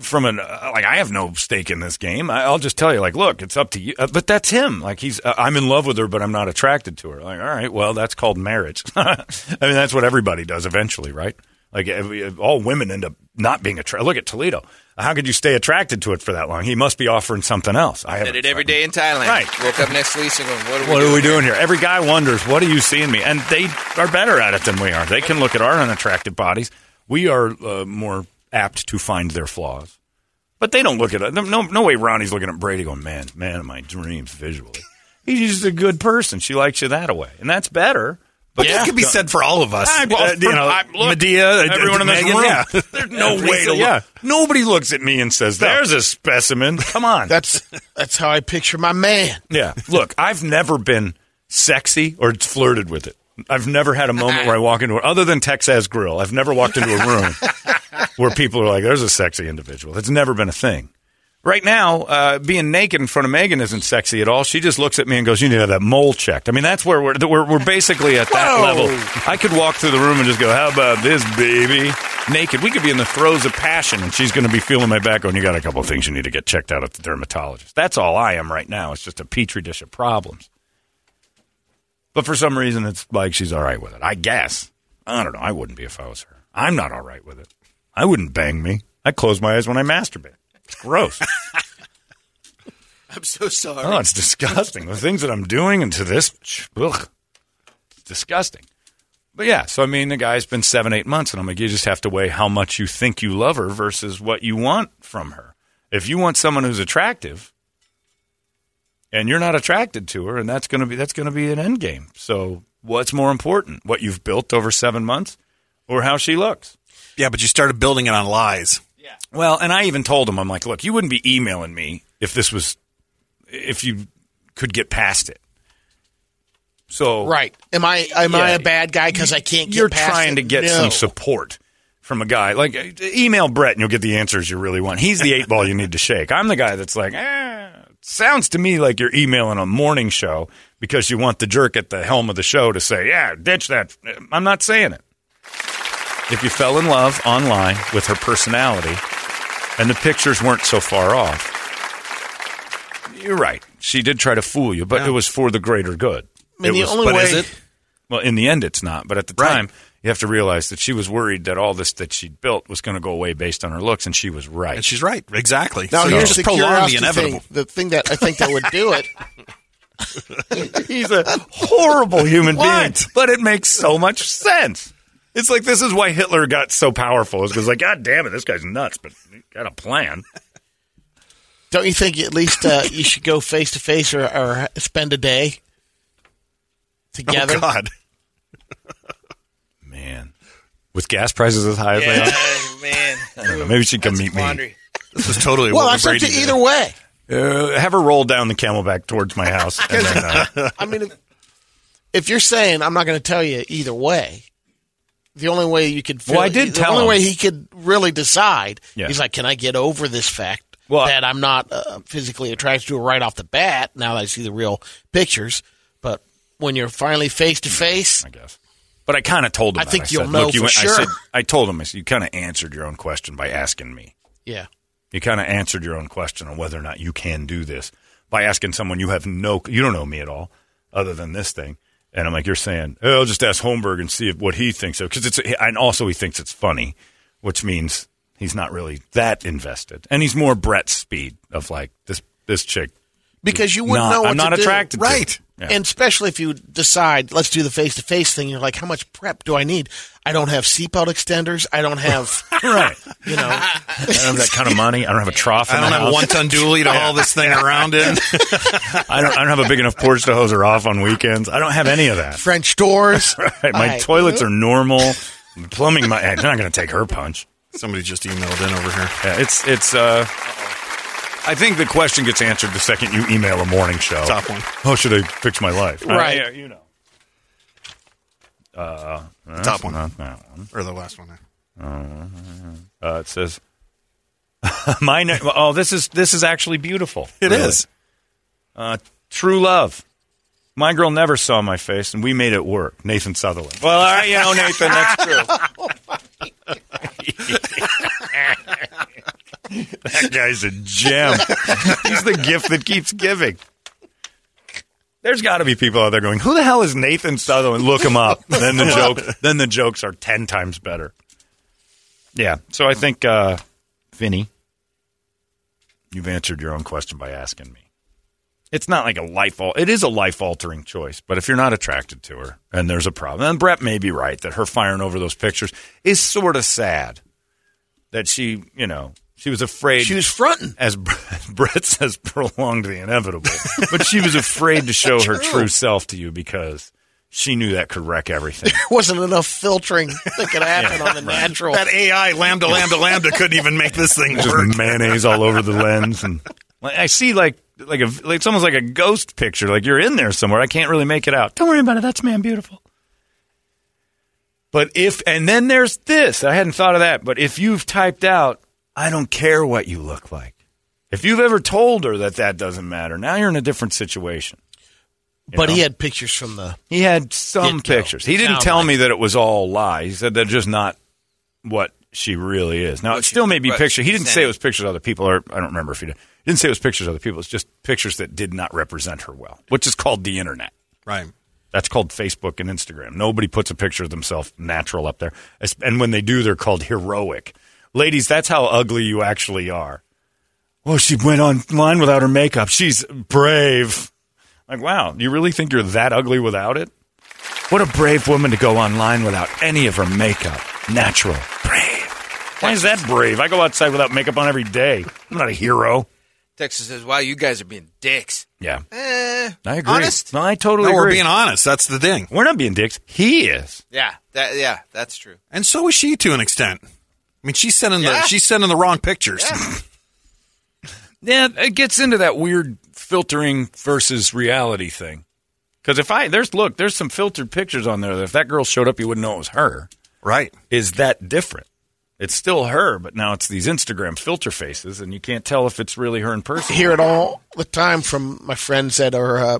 [SPEAKER 3] from an uh, like I have no stake in this game. I, I'll just tell you like, look, it's up to you. Uh, but that's him. Like he's uh, I'm in love with her, but I'm not attracted to her. Like, all right, well, that's called marriage. I mean, that's what everybody does eventually, right? Like every, all women end up not being attracted. Look at Toledo. How could you stay attracted to it for that long? He must be offering something else. I
[SPEAKER 7] Did it every day in Thailand.
[SPEAKER 3] Right.
[SPEAKER 7] Woke up next to Lisa going, what are we
[SPEAKER 3] what
[SPEAKER 7] doing?
[SPEAKER 3] are we doing here? Every guy wonders, what are you seeing me? And they are better at it than we are. They can look at our unattractive bodies. We are uh, more apt to find their flaws. But they don't look at it. No, no way Ronnie's looking at Brady going, man, man of my dreams visually. He's just a good person. She likes you that way. And that's better.
[SPEAKER 4] But that could be said for all of us.
[SPEAKER 3] I,
[SPEAKER 4] Uh, you know,
[SPEAKER 3] I- look,
[SPEAKER 4] Medea, uh,
[SPEAKER 3] everyone in this
[SPEAKER 4] Megan,
[SPEAKER 3] room.
[SPEAKER 4] yeah.
[SPEAKER 3] There's no way to look.
[SPEAKER 4] yeah.
[SPEAKER 3] Nobody looks at me and says, there's a specimen. Come on.
[SPEAKER 5] That's that's how I picture my man.
[SPEAKER 3] Yeah. Look, I've never been sexy or flirted with it. I've never had a moment where I walk into, it, other than Texas Grill, I've never walked into a room where people are like, there's a sexy individual. It's never been a thing. Right now, uh, being naked in front of Megan isn't sexy at all. She just looks at me and goes, "You need to have that mole checked." I mean, that's where we're we're, we're basically at that
[SPEAKER 5] Whoa.
[SPEAKER 3] level. I could walk through the room and just go, "How about this, baby?" Naked. We could be in the throes of passion, and she's going to be feeling my back. Going, "You got a couple of things you need to get checked out at the dermatologist." That's all I am right now. It's just a petri dish of problems. But for some reason, it's like she's all right with it. I guess. I don't know. I wouldn't be if I was her. I'm not all right with it. I wouldn't bang me. I close my eyes when I masturbate. It's gross.
[SPEAKER 4] I'm so sorry.
[SPEAKER 3] Oh, it's disgusting. the things that I'm doing and to this, ugh, it's disgusting. But yeah, so I mean, the guy's been seven, eight months, and I'm like, you just have to weigh how much you think you love her versus what you want from her. If you want someone who's attractive, and you're not attracted to her, and that's going to be that's going to be an end game. So, what's more important, what you've built over seven months, or how she looks?
[SPEAKER 4] Yeah, but you started building it on lies. Yeah.
[SPEAKER 3] Well, and I even told him, I'm like, look, you wouldn't be emailing me if this was, if you could get past it. So
[SPEAKER 5] Right. Am I am I
[SPEAKER 3] Yeah.
[SPEAKER 5] a bad guy because I can't get
[SPEAKER 3] you're
[SPEAKER 5] past
[SPEAKER 3] trying
[SPEAKER 5] it?
[SPEAKER 3] to get
[SPEAKER 5] No.
[SPEAKER 3] some support from a guy. Like email Brett and you'll get the answers you really want. He's the eight ball you need to shake. I'm the guy that's like, eh, sounds to me like you're emailing a morning show because you want the jerk at the helm of the show to say, yeah, ditch that. I'm not saying it. If you fell in love online with her personality and the pictures weren't so far off, you're right. She did try to fool you, but it was for the greater good.
[SPEAKER 5] I mean,
[SPEAKER 3] It
[SPEAKER 5] the
[SPEAKER 3] was-
[SPEAKER 5] only
[SPEAKER 4] but
[SPEAKER 5] way
[SPEAKER 4] is it?
[SPEAKER 3] well, in the end, it's not. But at the
[SPEAKER 4] Right.
[SPEAKER 3] time, you have to realize that she was worried that all this that she'd built was going to go away based on her looks, and she was right.
[SPEAKER 4] And she's right. Exactly.
[SPEAKER 5] Now
[SPEAKER 4] So
[SPEAKER 5] here's the
[SPEAKER 4] prolong the inevitable.
[SPEAKER 5] thing. The thing that I think that would do it.
[SPEAKER 3] He's a horrible human being, but it makes so much sense. It's like this is why Hitler got so powerful. Is because like, God damn it, this guy's nuts, but he got a plan.
[SPEAKER 5] Don't you think at least uh, you should go face to face or or spend a day together?
[SPEAKER 4] Oh God.
[SPEAKER 3] Man, with gas prices as high as they are,
[SPEAKER 6] man.
[SPEAKER 3] I don't know, maybe she can meet me.
[SPEAKER 4] This is totally
[SPEAKER 5] Well,
[SPEAKER 4] what
[SPEAKER 5] that's up
[SPEAKER 4] Brady
[SPEAKER 5] to
[SPEAKER 4] did.
[SPEAKER 5] either way.
[SPEAKER 3] Uh, have her roll down the camelback towards my house. And then, uh,
[SPEAKER 5] I mean, if, if you're saying I'm not going to tell you either way, the only way you could,
[SPEAKER 3] Well, I did
[SPEAKER 5] the
[SPEAKER 3] tell
[SPEAKER 5] only
[SPEAKER 3] him.
[SPEAKER 5] way he could really decide.
[SPEAKER 3] Yeah.
[SPEAKER 5] He's like, can I get over this fact
[SPEAKER 3] Well,
[SPEAKER 5] that I'm not uh, physically attracted to her right off the bat? Now that I see the real pictures, but when you're finally face to face,
[SPEAKER 3] I guess. But I kind of told him.
[SPEAKER 5] I
[SPEAKER 3] that.
[SPEAKER 5] think
[SPEAKER 3] said,
[SPEAKER 5] you'll know
[SPEAKER 3] Look, you
[SPEAKER 5] for sure."
[SPEAKER 3] I, said, I told him. I said, you kind of answered your own question by asking me.
[SPEAKER 5] yeah,
[SPEAKER 3] You kind of answered your own question on whether or not you can do this by asking someone you have no, you don't know me at all, other than this thing. And I'm like, you're saying, oh, I'll just ask Holmberg and see if, what he thinks of because it's, and also he thinks it's funny, which means he's not really that invested, and he's more Brett's speed of like this this chick.
[SPEAKER 5] Because you wouldn't
[SPEAKER 3] Not-
[SPEAKER 5] know what
[SPEAKER 3] I'm not
[SPEAKER 5] to do.
[SPEAKER 3] attracted to
[SPEAKER 5] right?
[SPEAKER 3] Yeah.
[SPEAKER 5] And especially if you decide, let's do the face to face thing. You're like, how much prep do I need? I don't have seatbelt extenders. I don't have,
[SPEAKER 3] Right.
[SPEAKER 5] you know.
[SPEAKER 3] I don't have that kind of money. I don't have a trough.
[SPEAKER 4] I don't
[SPEAKER 3] the
[SPEAKER 4] have a
[SPEAKER 3] house.
[SPEAKER 4] one ton dually to haul this thing around in.
[SPEAKER 3] I don't. I don't have a big enough porch to hose her off on weekends. I don't have any of that.
[SPEAKER 5] French doors.
[SPEAKER 3] Right, my
[SPEAKER 5] Right.
[SPEAKER 3] toilets are normal. Plumbing, my, I'm not going to take her punch.
[SPEAKER 4] Somebody just emailed in over here.
[SPEAKER 3] Yeah, it's it's. uh I think the question gets answered the second you email a morning show.
[SPEAKER 4] Top one.
[SPEAKER 3] How should I fix my life?
[SPEAKER 5] Right.
[SPEAKER 3] yeah, you know. Uh, that's
[SPEAKER 4] Top one.
[SPEAKER 3] Not that one.
[SPEAKER 4] Or the last one.
[SPEAKER 3] Uh, it says, "My ne- oh, this is this is actually beautiful.
[SPEAKER 4] It is.
[SPEAKER 3] Uh, true love. My girl never saw my face, and we made it work. Nathan Sutherland. Well, all right, you know, Nathan, that's true. that guy's a gem. He's the gift that keeps giving. There's got to be people out there going, "Who the hell is Nathan Sutherland?" Look him up. Then the joke. Then the jokes are ten times better. Yeah. So I think, uh, Vinny, you've answered your own question by asking me. It's not like a life. Al- it is a life altering choice, but if you're not attracted to her and there's a problem, and Brett may be right that her firing over those pictures is sort of sad. That she, you know, she was afraid.
[SPEAKER 5] She was fronting.
[SPEAKER 3] as Brett says, prolonged the inevitable. but she was afraid to show her true self to you because she knew that could wreck everything.
[SPEAKER 5] There wasn't enough filtering that could happen on the natural.
[SPEAKER 4] That AI LaMDA LaMDA LaMDA couldn't even make this thing
[SPEAKER 3] just
[SPEAKER 4] work.
[SPEAKER 3] mayonnaise all over the lens, and like, I see like like a like it's almost like a ghost picture. Like you're in there somewhere. I can't really make it out. Don't worry about it. That's man beautiful. But if and then there's this. I hadn't thought of that. But if you've typed out, I don't care what you look like. If you've ever told her that that doesn't matter, now you're in a different situation.
[SPEAKER 5] But
[SPEAKER 3] know?
[SPEAKER 5] he had pictures from the.
[SPEAKER 3] He had some
[SPEAKER 5] Get-go.
[SPEAKER 3] pictures. He didn't
[SPEAKER 5] Sound
[SPEAKER 3] tell
[SPEAKER 5] like
[SPEAKER 3] me that it was all lies. He said they're just not what she really is. Now,
[SPEAKER 7] What
[SPEAKER 3] it
[SPEAKER 7] she-
[SPEAKER 3] still may be
[SPEAKER 7] what
[SPEAKER 3] pictures. He didn't say it was pictures of other people, or I don't remember if he did. He didn't say it was pictures of other people. It's just pictures that did not represent her well, which is called the internet.
[SPEAKER 4] Right.
[SPEAKER 3] That's called Facebook and Instagram. Nobody puts a picture of themselves natural up there. And when they do, they're called heroic. Ladies, that's how ugly you actually are. Well, she went online without her makeup. She's brave. Like, wow, you really think you're that ugly without it? What a brave woman to go online without any of her makeup. Natural. Brave. Why is that brave? I go outside without makeup on every day. I'm not a hero.
[SPEAKER 7] Texas says, "Wow, you guys are being dicks."
[SPEAKER 3] Yeah.
[SPEAKER 7] Eh,
[SPEAKER 3] I agree.
[SPEAKER 7] Honest?
[SPEAKER 3] No, I totally
[SPEAKER 4] No, we're being honest. That's the thing.
[SPEAKER 3] We're not being dicks. He is.
[SPEAKER 7] Yeah, that yeah, that's true.
[SPEAKER 4] And so is she to an extent. I mean, she's sending
[SPEAKER 7] Yeah.
[SPEAKER 4] the she's sending the wrong pictures.
[SPEAKER 3] Yeah, it gets into that weird filtering versus reality thing. Because if I there's look, there's some filtered pictures on there that if that girl showed up, you wouldn't know it was her.
[SPEAKER 4] Right.
[SPEAKER 3] Is that different? It's still her, but now it's these Instagram filter faces, and you can't tell if it's really her in person.
[SPEAKER 5] hear it all the time from my friends that are uh,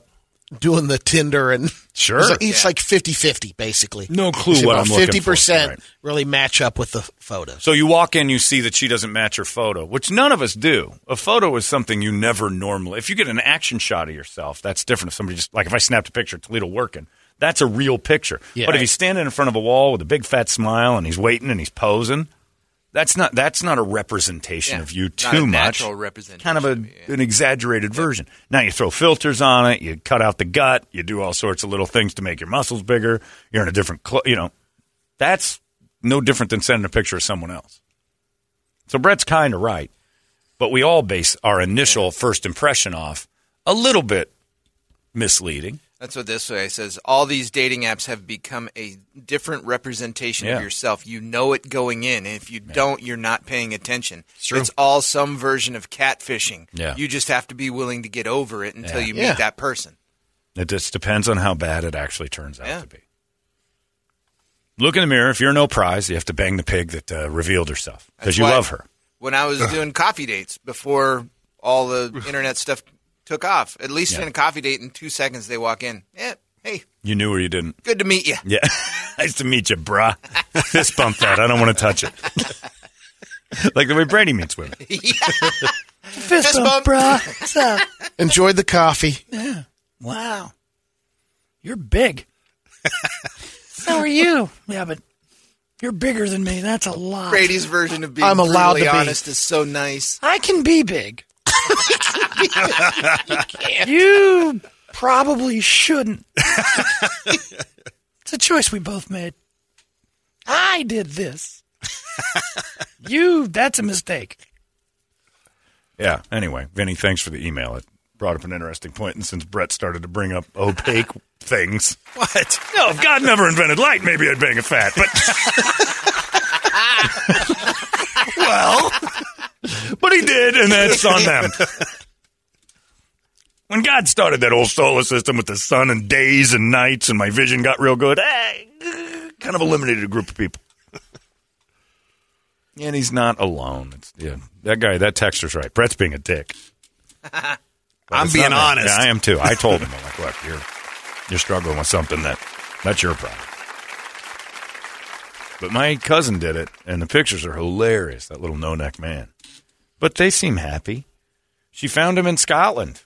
[SPEAKER 5] doing the Tinder and
[SPEAKER 3] Sure.
[SPEAKER 5] it's like, it's like 50-50 basically.
[SPEAKER 3] No clue
[SPEAKER 5] It's
[SPEAKER 3] what
[SPEAKER 5] about
[SPEAKER 3] I'm looking
[SPEAKER 5] 50%
[SPEAKER 3] Right.
[SPEAKER 5] really match up with the photo.
[SPEAKER 3] So you walk in, you see that she doesn't match her photo, which none of us do. A photo is something you never normally. If you get an action shot of yourself, that's different. If somebody just like if I snapped a picture of Toledo working, that's a real picture.
[SPEAKER 5] Yeah.
[SPEAKER 3] but if he's standing in front of a wall with a big fat smile and he's waiting and he's posing, that's not that's not a representation
[SPEAKER 7] Yeah,
[SPEAKER 3] of you too
[SPEAKER 7] a
[SPEAKER 3] much.
[SPEAKER 7] natural representation
[SPEAKER 3] Kind of a
[SPEAKER 7] yeah.
[SPEAKER 3] an exaggerated version. Now you throw filters on it, you cut out the gut, you do all sorts of little things to make your muscles bigger. You're in a different, clo- you know, that's no different than sending a picture of someone else. So Brett's kind of right, but we all base our initial first impression off a little bit misleading.
[SPEAKER 7] That's what this way says. All these dating apps have become a different representation
[SPEAKER 3] Yeah.
[SPEAKER 7] of yourself. You know it going in, and if you don't, you're not paying attention.
[SPEAKER 4] true.
[SPEAKER 7] It's all some version of catfishing.
[SPEAKER 3] Yeah.
[SPEAKER 7] You just have to be willing to get over it until
[SPEAKER 3] Yeah.
[SPEAKER 7] you
[SPEAKER 5] Yeah.
[SPEAKER 7] meet that person.
[SPEAKER 3] It just depends on how bad it actually turns out
[SPEAKER 7] Yeah.
[SPEAKER 3] to be. Look in the mirror. If you're no prize, you have to bang the pig that uh, revealed herself because you love her.
[SPEAKER 7] When I was doing coffee dates before all the internet stuff took off, at least
[SPEAKER 3] Yeah.
[SPEAKER 7] in a coffee date, in two seconds they walk in. Yeah, hey,
[SPEAKER 3] You knew or you didn't.
[SPEAKER 7] good to meet you.
[SPEAKER 3] Yeah. nice to meet you, brah. Fist bump that. I don't want to touch it. like the way Brady meets women.
[SPEAKER 7] Fist bump.
[SPEAKER 5] Enjoyed the coffee. Yeah.
[SPEAKER 6] Wow. You're big. so are you. Yeah, but you're bigger than me. That's a lot.
[SPEAKER 7] Brady's version of being
[SPEAKER 5] I'm allowed to be.
[SPEAKER 7] honest is so nice.
[SPEAKER 6] I can be big. You probably shouldn't. it's a choice we both made. I did this. you, that's a mistake.
[SPEAKER 3] Yeah. Anyway, Vinny, thanks for the email. It brought up an interesting point, and since Brett started to bring up opaque things,
[SPEAKER 4] What?
[SPEAKER 3] no, if God never invented light, maybe I'd bang a fat. But well, but he did, and that's on them. When God started that old solar system with the sun and days and nights, and my vision got real good, eh, kind of eliminated a group of people. And he's not alone. It's, yeah, that guy, that texter's right. Brett's being a dick.
[SPEAKER 4] I'm being honest.
[SPEAKER 3] Yeah, I am too. I told him, I'm like, look, you're you're struggling with something that that's your problem. But my cousin did it, and the pictures are hilarious. That little no neck man. But they seem happy. She found him in Scotland.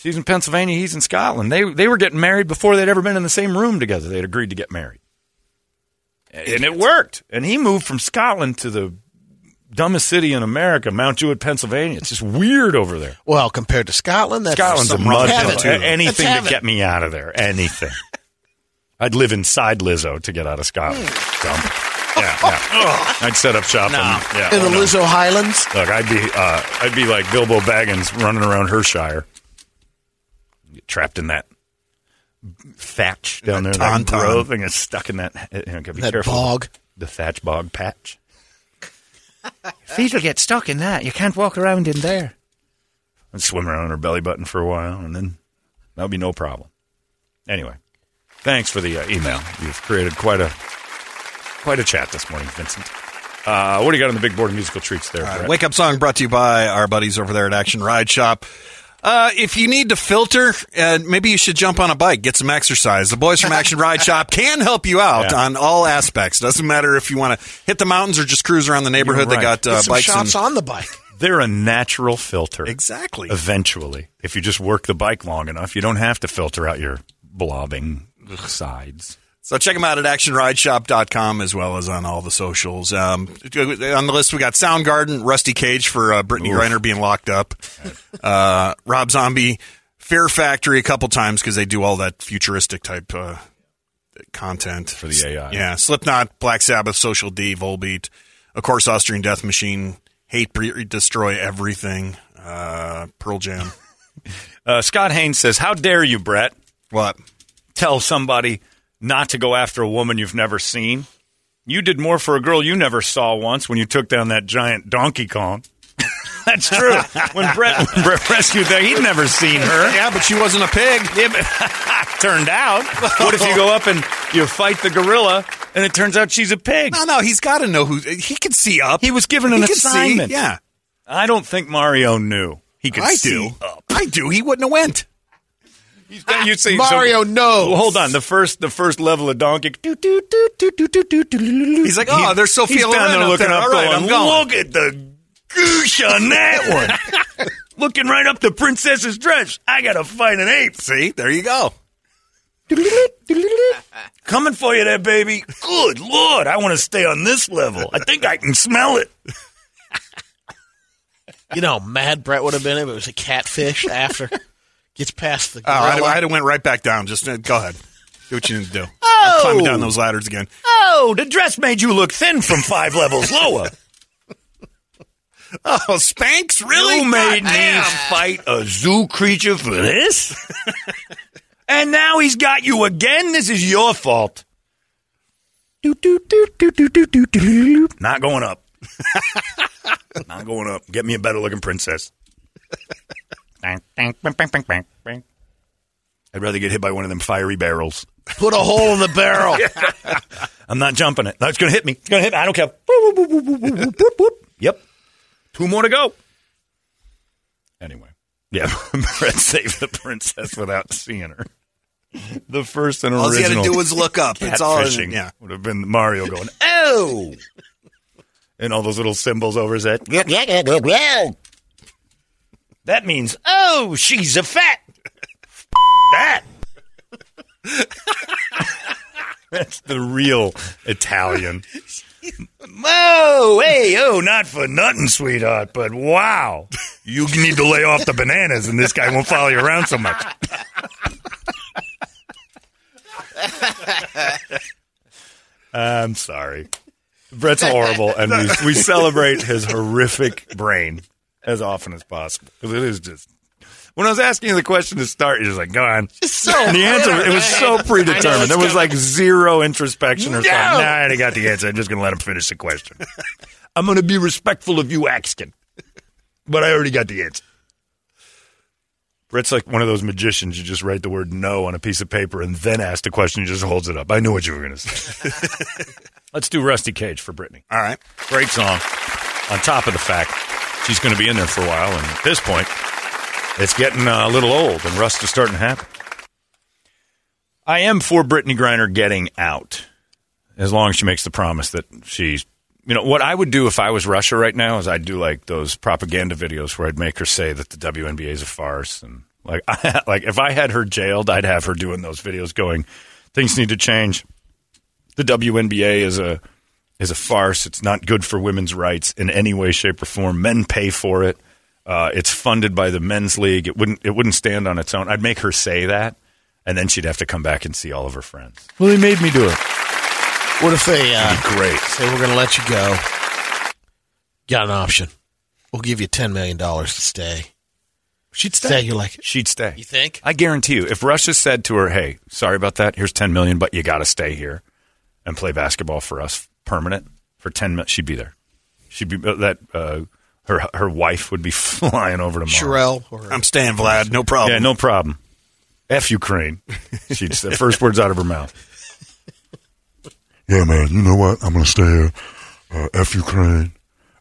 [SPEAKER 3] She's in Pennsylvania. He's in Scotland. They they were getting married before they'd ever been in the same room together. They'd agreed to get married, and it worked. And he moved from Scotland to the dumbest city in America, Mount Jewett, Pennsylvania. It's just weird over there.
[SPEAKER 5] Well, compared to Scotland, that's
[SPEAKER 3] Scotland's a mud
[SPEAKER 5] with
[SPEAKER 3] hill.
[SPEAKER 5] it.
[SPEAKER 3] A- Anything to get me out of there. Anything. I'd live inside Lizzo to get out of Scotland. Dumb. Yeah, yeah. I'd set up shop. And, yeah,
[SPEAKER 5] in
[SPEAKER 3] oh,
[SPEAKER 5] the
[SPEAKER 3] no.
[SPEAKER 5] Lizzo Highlands.
[SPEAKER 3] Look, I'd be uh, I'd be like Bilbo Baggins running around Hershire, trapped in that thatch down there, that grove, and get stuck in that. You know, gotta be
[SPEAKER 5] That
[SPEAKER 3] careful.
[SPEAKER 5] bog.
[SPEAKER 3] the thatch bog patch.
[SPEAKER 6] Feet will get stuck in that. You can't walk around in there.
[SPEAKER 3] and swim around on her belly button for a while, and then that'll be no problem. Anyway, thanks for the uh, email. You've created quite a quite a chat this morning, Vincent. Uh, what do you got on the big board of musical treats there? Brett?
[SPEAKER 4] Wake up song brought to you by our buddies over there at Action Ride Shop. Uh, if you need to filter, uh, maybe you should jump on a bike, get some exercise. The boys from Action Ride Shop can help you out
[SPEAKER 3] Yeah.
[SPEAKER 4] on all aspects. Doesn't matter if you want to hit the mountains or just cruise around the neighborhood.
[SPEAKER 3] You're
[SPEAKER 4] They got uh,
[SPEAKER 5] Get some
[SPEAKER 4] bikes
[SPEAKER 5] shots
[SPEAKER 4] and
[SPEAKER 5] on the bike.
[SPEAKER 3] They're a natural filter.
[SPEAKER 4] exactly.
[SPEAKER 3] Eventually, if you just work the bike long enough, you don't have to filter out your blobbing sides.
[SPEAKER 4] So check them out at actionrideshop.com as well as on all the socials. Um, on the list, we got Soundgarden, Rusty Cage for uh, Brittney Griner being locked up, uh, Rob Zombie, Fear Factory a couple times because they do all that futuristic type uh, content
[SPEAKER 3] For the AI.
[SPEAKER 4] Yeah, Slipknot, Black Sabbath, Social D, Volbeat, of course, Austrian Death Machine, Hate, Bre- Destroy Everything, uh, Pearl Jam.
[SPEAKER 3] Uh, Scott Haynes says, "How dare you, Brett,
[SPEAKER 4] What?
[SPEAKER 3] tell somebody not to go after a woman you've never seen? You did more for a girl you never saw once when you took down that giant Donkey Kong." That's true. when Brett, when Brett rescued that, he'd never seen her.
[SPEAKER 4] Yeah, but she wasn't a pig.
[SPEAKER 3] Yeah, but turned out. What if you go up and you fight the gorilla and it turns out she's a pig?
[SPEAKER 4] No, no, he's got to know who. He can see up.
[SPEAKER 3] He was given an
[SPEAKER 4] He can see,
[SPEAKER 3] assignment.
[SPEAKER 4] yeah.
[SPEAKER 3] I don't think Mario knew. He could
[SPEAKER 4] I
[SPEAKER 3] see
[SPEAKER 4] do.
[SPEAKER 3] up.
[SPEAKER 4] I do. He wouldn't have went.
[SPEAKER 3] You see,
[SPEAKER 5] Mario knows.
[SPEAKER 3] Well, hold on. The first, the first level of Donkey.
[SPEAKER 4] He's like, oh, there's Sophia
[SPEAKER 3] He's down
[SPEAKER 4] Loren
[SPEAKER 3] there looking
[SPEAKER 4] there.
[SPEAKER 3] up,
[SPEAKER 4] All right,
[SPEAKER 3] going,
[SPEAKER 4] I'm going.
[SPEAKER 3] look at the goosh on that one. looking right up the princess's dress. I gotta fight an ape.
[SPEAKER 4] See, there you go.
[SPEAKER 3] Coming for you there, baby. Good lord, I want to stay on this level. I think I can smell it.
[SPEAKER 5] You know, mad Brett would have been if it was a catfish after gets past the
[SPEAKER 4] Oh, I'd. I'd have went right back down. Just uh, go ahead. Do what you need to do. I'm climbing down those ladders again.
[SPEAKER 3] Oh, the dress made you look thin from five levels lower.
[SPEAKER 4] Oh, Spanx, really?
[SPEAKER 3] You made me
[SPEAKER 4] Goddamn.
[SPEAKER 3] fight a zoo creature for this? and now he's got you again? This is your fault. Do, do, do, do, do, do, do, do. Not going up. Not going up. Get me a better looking princess. I'd rather get hit by one of them fiery barrels.
[SPEAKER 5] Put a hole in the barrel.
[SPEAKER 3] I'm not jumping it. No, it's going to hit me. It's going to hit me. I don't care. Yep. Two more to go. Anyway. Yeah. Brett saved the princess without seeing her. The first and
[SPEAKER 4] All he had to do was look up. It's all.
[SPEAKER 3] catfishing
[SPEAKER 4] Yeah.
[SPEAKER 3] would have been Mario going, oh! and all those little symbols over his head. That means, oh, she's a fat. that. That's the real Italian. Oh, hey, oh, not for nothing, sweetheart, but wow. You need to lay off the bananas and this guy won't follow you around so much. I'm sorry. Brett's horrible, and we, we celebrate his horrific brain as often as possible. Because it is just. When I was asking you the question to start, you're just like, go on. and the answer, it was so predetermined. There was like zero introspection or something. Nah, I already got the answer. I'm just going to let him finish the question. I'm going to be respectful of you asking. But I already got the answer. Brett's like one of those magicians. You just write the word no on a piece of paper and then ask the question. He just holds it up. I knew what you were going to say. Let's do Rusty Cage for Brittney.
[SPEAKER 4] All right.
[SPEAKER 3] Great song. On top of the fact she's going to be in there for a while, and at this point, it's getting uh, a little old, and rust is starting to happen. I am for Brittney Griner getting out, as long as she makes the promise that she's. You know what I would do if I was Russia right now is I'd do like those propaganda videos where I'd make her say that the WNBA is a farce and like I, like if I had her jailed I'd have her doing those videos going things need to change the WNBA is a is a farce. It's not good for women's rights in any way, shape, or form. Men pay for it. Uh, it's funded by the men's league. It wouldn't it wouldn't stand on its own. I'd make her say that, and then she'd have to come back and see all of her friends. Well, they made me do it.
[SPEAKER 5] What if they uh,
[SPEAKER 3] Great.
[SPEAKER 5] say we're going to let you go? Got an option. We'll give you ten million dollars to stay.
[SPEAKER 3] She'd
[SPEAKER 5] Stay. You're like,
[SPEAKER 3] She'd stay.
[SPEAKER 5] you think?
[SPEAKER 3] I guarantee you, if Russia said to her, "Hey, sorry about that. Here's ten million, but you got to stay here and play basketball for us permanent for ten minutes. she'd be there. She'd be uh, that. Uh, her her wife would be flying over tomorrow.
[SPEAKER 5] Cherelle
[SPEAKER 4] I'm staying, Vlad. No problem.
[SPEAKER 3] Yeah, no problem. F Ukraine. She's the first words out of her mouth.
[SPEAKER 2] Yeah, man, you know what? I'm going to stay here. uh, F Ukraine,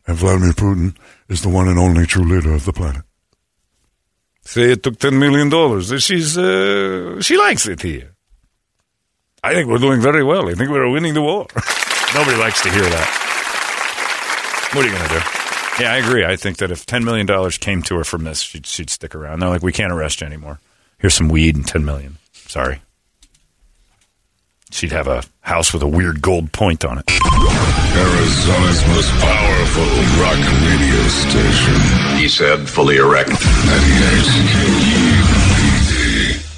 [SPEAKER 2] and Vladimir Putin is the one and only true leader of the planet.
[SPEAKER 3] Say it took ten million dollars. She's uh, she likes it here. I think we're doing very well. I think we're winning the war. Nobody likes to hear that. What are you going to do? Yeah, I agree. I think that if ten million dollars came to her from this, she'd, she'd stick around. They're like, we can't arrest you anymore. Here's some weed and 10 million. Sorry. She'd have a house with a weird gold point on it.
[SPEAKER 2] Arizona's most powerful rock radio station.
[SPEAKER 8] He said, fully erect.
[SPEAKER 2] 98